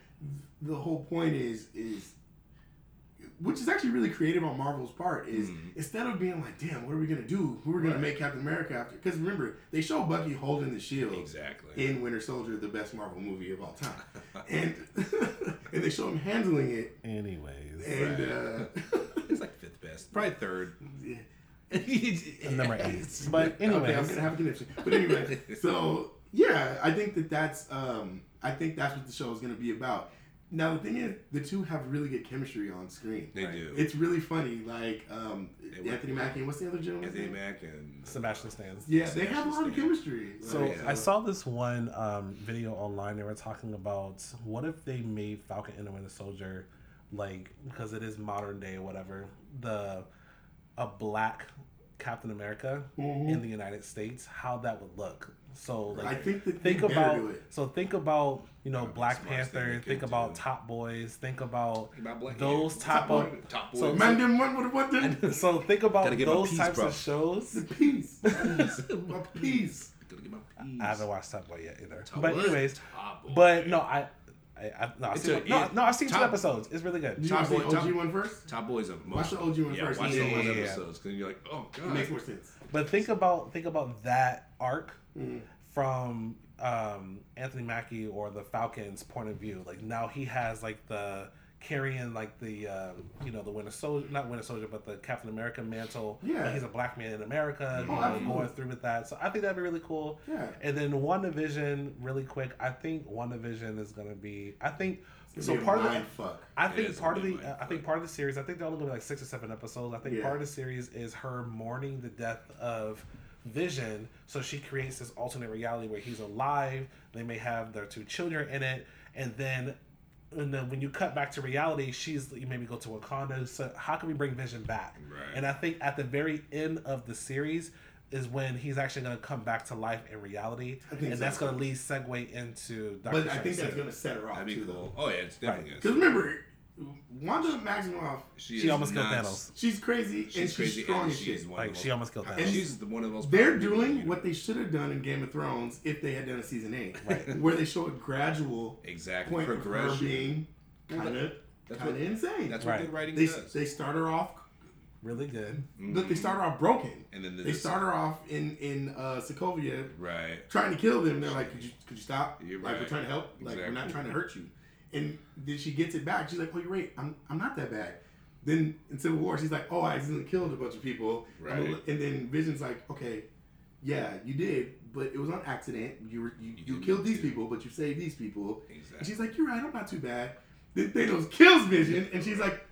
the whole point is is which is actually really creative on Marvel's part is Mhm. instead of being like, damn, what are we gonna do? Who are we gonna Right. make Captain America after? Because remember, they show Bucky holding the shield Exactly. in Winter Soldier, the best Marvel movie of all time, and and they show him handling it, Anyways, and Right. uh, it's like fifth best, probably third. yeah. Number eight. But okay, I'm gonna have a connection. But anyway, so yeah, I think that that's um, I think that's what the show is gonna be about. Now the thing is, the two have really good chemistry on screen. They Right. do. It's really funny. Like um, Anthony. Mackie and what's the other gentleman? Anthony name? Mack and Sebastian Stan. Yeah, they have a lot of Sebastian chemistry. So Like, I saw this one um, video online. They were talking about what if they made Falcon and the Winter Soldier like because it is modern day or whatever the a black Captain America Mhm. in the United States, how that would look. So like I think that think they about do it. so think about you know That would be Black the thing Panther. Think about do. Top Boys. Think about Think about Black those Ant. type Top of Boy. top boy. So- Man, them what what what the, so think about Gotta get my those piece, types bro. of shows. the peace, my peace. My piece. I haven't watched Top Boy yet either. Top but anyways, but no, I, I, I no, I've seen, a- no, it- no, I've seen two episodes. It's really good. Top Boy- OG Top- one first? Top Boy's a Watch the OG one yeah, first. Watch Yeah, the yeah, old yeah, yeah. episodes because you're like, oh It makes more sense. But think about think about that arc Mhm. from um, Anthony Mackie or the Falcons' point of view. Like now he has like the carrying like the um, you know the Winter Soldier, not Winter Soldier, but the Captain America mantle. Yeah. Like, he's a black man in America. Oh, you know, going through with that. So I think that'd be really cool. Yeah. And then WandaVision, really quick. I think WandaVision is gonna be. I think so. gonna Part of the, fuck. I think part of the uh, I think part of the series I think they're only going to be like six or seven episodes. I think Yeah. part of the series is her mourning the death of Vision. So she creates this alternate reality where he's alive. They may have their two children in it, and then. And then when you cut back to reality, she's you maybe go to Wakanda. So how can we bring Vision back? Right. And I think at the very end of the series is when he's actually going to come back to life in reality, and so. that's going to lead segue into. Doctor But I think Strange that's gonna set her off That'd be too, cool. though. Oh yeah, it's definitely Because good. remember, Wanda Maximoff, She, She is almost killed nuts. Thanos. she's crazy and She's she's crazy strong and as she's shit. one Like of she almost killed And Thanos. she's the one of the most. They're doing what they should have done in Game of Thrones if they had done a season eight, Right. where they show a gradual exactly point of her progression. being kind of That's kind of insane. That's Right. what good writing they does. they start her off. Really good. Look, they start off broken. And then they start her off in in uh, Sokovia right. trying to kill them. They're like, could you could you stop? You're Like we're trying to help. Like we're not trying to hurt you. And then she gets it back. She's like, oh, you're right. I'm I'm not that bad. Then in Civil War, she's like, oh, I accidentally killed a bunch of people. Right. And then Vision's like, okay, yeah, you did, but it was on accident. You were you, You you, killed these to." people, but you saved these people. And Exactly. she's like, you're right. I'm not too bad. Then Thanos kills Vision, and she's like,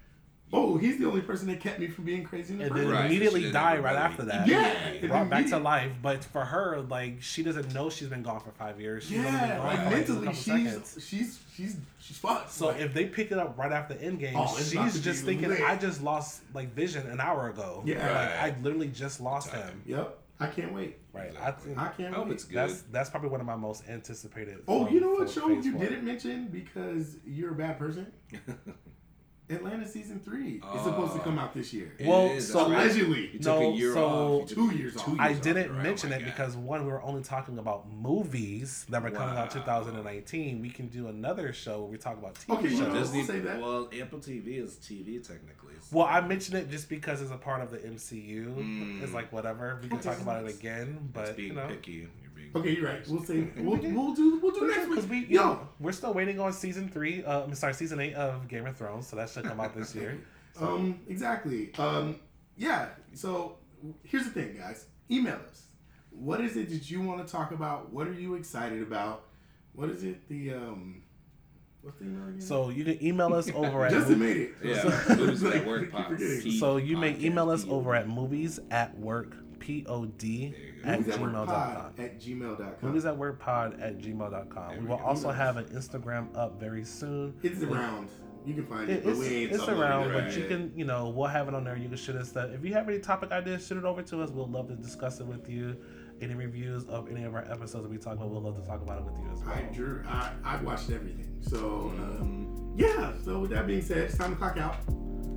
oh, he's the only person that kept me from being crazy in the And first then Right. place. immediately She die right after that. Yeah. Yeah. Brought back to life, but for her, like she doesn't know she's been gone for five years. She's only been Yeah, gone like mentally, couple she's seconds. she's she's she's fucked. So Like, if they pick it up right after Endgame, Oh, it's she's just thinking, lit. "I just lost like Vision an hour ago. Yeah. like I literally just lost Time. him. yep, I can't wait. Right. I Exactly. think I can't I hope wait. it's good. that's that's probably one of my most anticipated. Oh, from- you know what for show you didn't mention because you're a bad person? Atlanta season three is supposed to Oh. come out this year. It Well, is, so- that's right. Allegedly. You took No, a year so- off. You took Two years off. I years off. didn't You're right. mention Oh it God. because one, we were only talking about movies that were coming out 2019. We can do another show where we talk about TV Okay, you shows. know- Disney. We'll say that. Well, Apple TV is TV technically. Well, I mentioned it just because it's a part of the MCU. Mm. It's like whatever. We can Okay. talk about it again, It's but being you know, picky. You're being Okay, you're right. We'll say we'll, we'll do we'll do next week. we, you Yo, know, we're still waiting on season three. Uh, I'm sorry, season eight of Game of Thrones, so that should come out this year. um, exactly. Um, yeah. So here's the thing, guys. Email us. What is it that you want to talk about? What are you excited about? What is it? The um, what's the email again? So you can email us over at Justin made it. Yeah, movies Like, at work. keep pod- forgetting. P- So you may email us over at movies at work p o d There you go. at Movies at work gmail.com. pod at gmail.com. Movies at work pod at gmail.com. We will also have an Instagram up very soon. It's around. You can find It- it, it's it's around, but you can, you know, we'll have it on there. You can shoot us that. If you have any topic ideas, shoot it over to us. We'll love to discuss it with you. Any reviews of any of our episodes that we talk about, we'll love to talk about it with you as well. I drew. I, I watched everything. So uh, Um, yeah. So with that being said, it's time to clock out.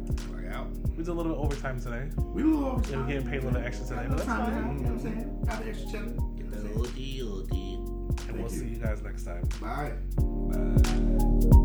Clock out. We did a little bit overtime today. We a little over Yeah, we're getting paid a little extra today, but that's Time now, fine. You know what I'm saying? Got the extra chilling. Get that little D, little D. And we'll you. see you guys next time. Bye. Bye.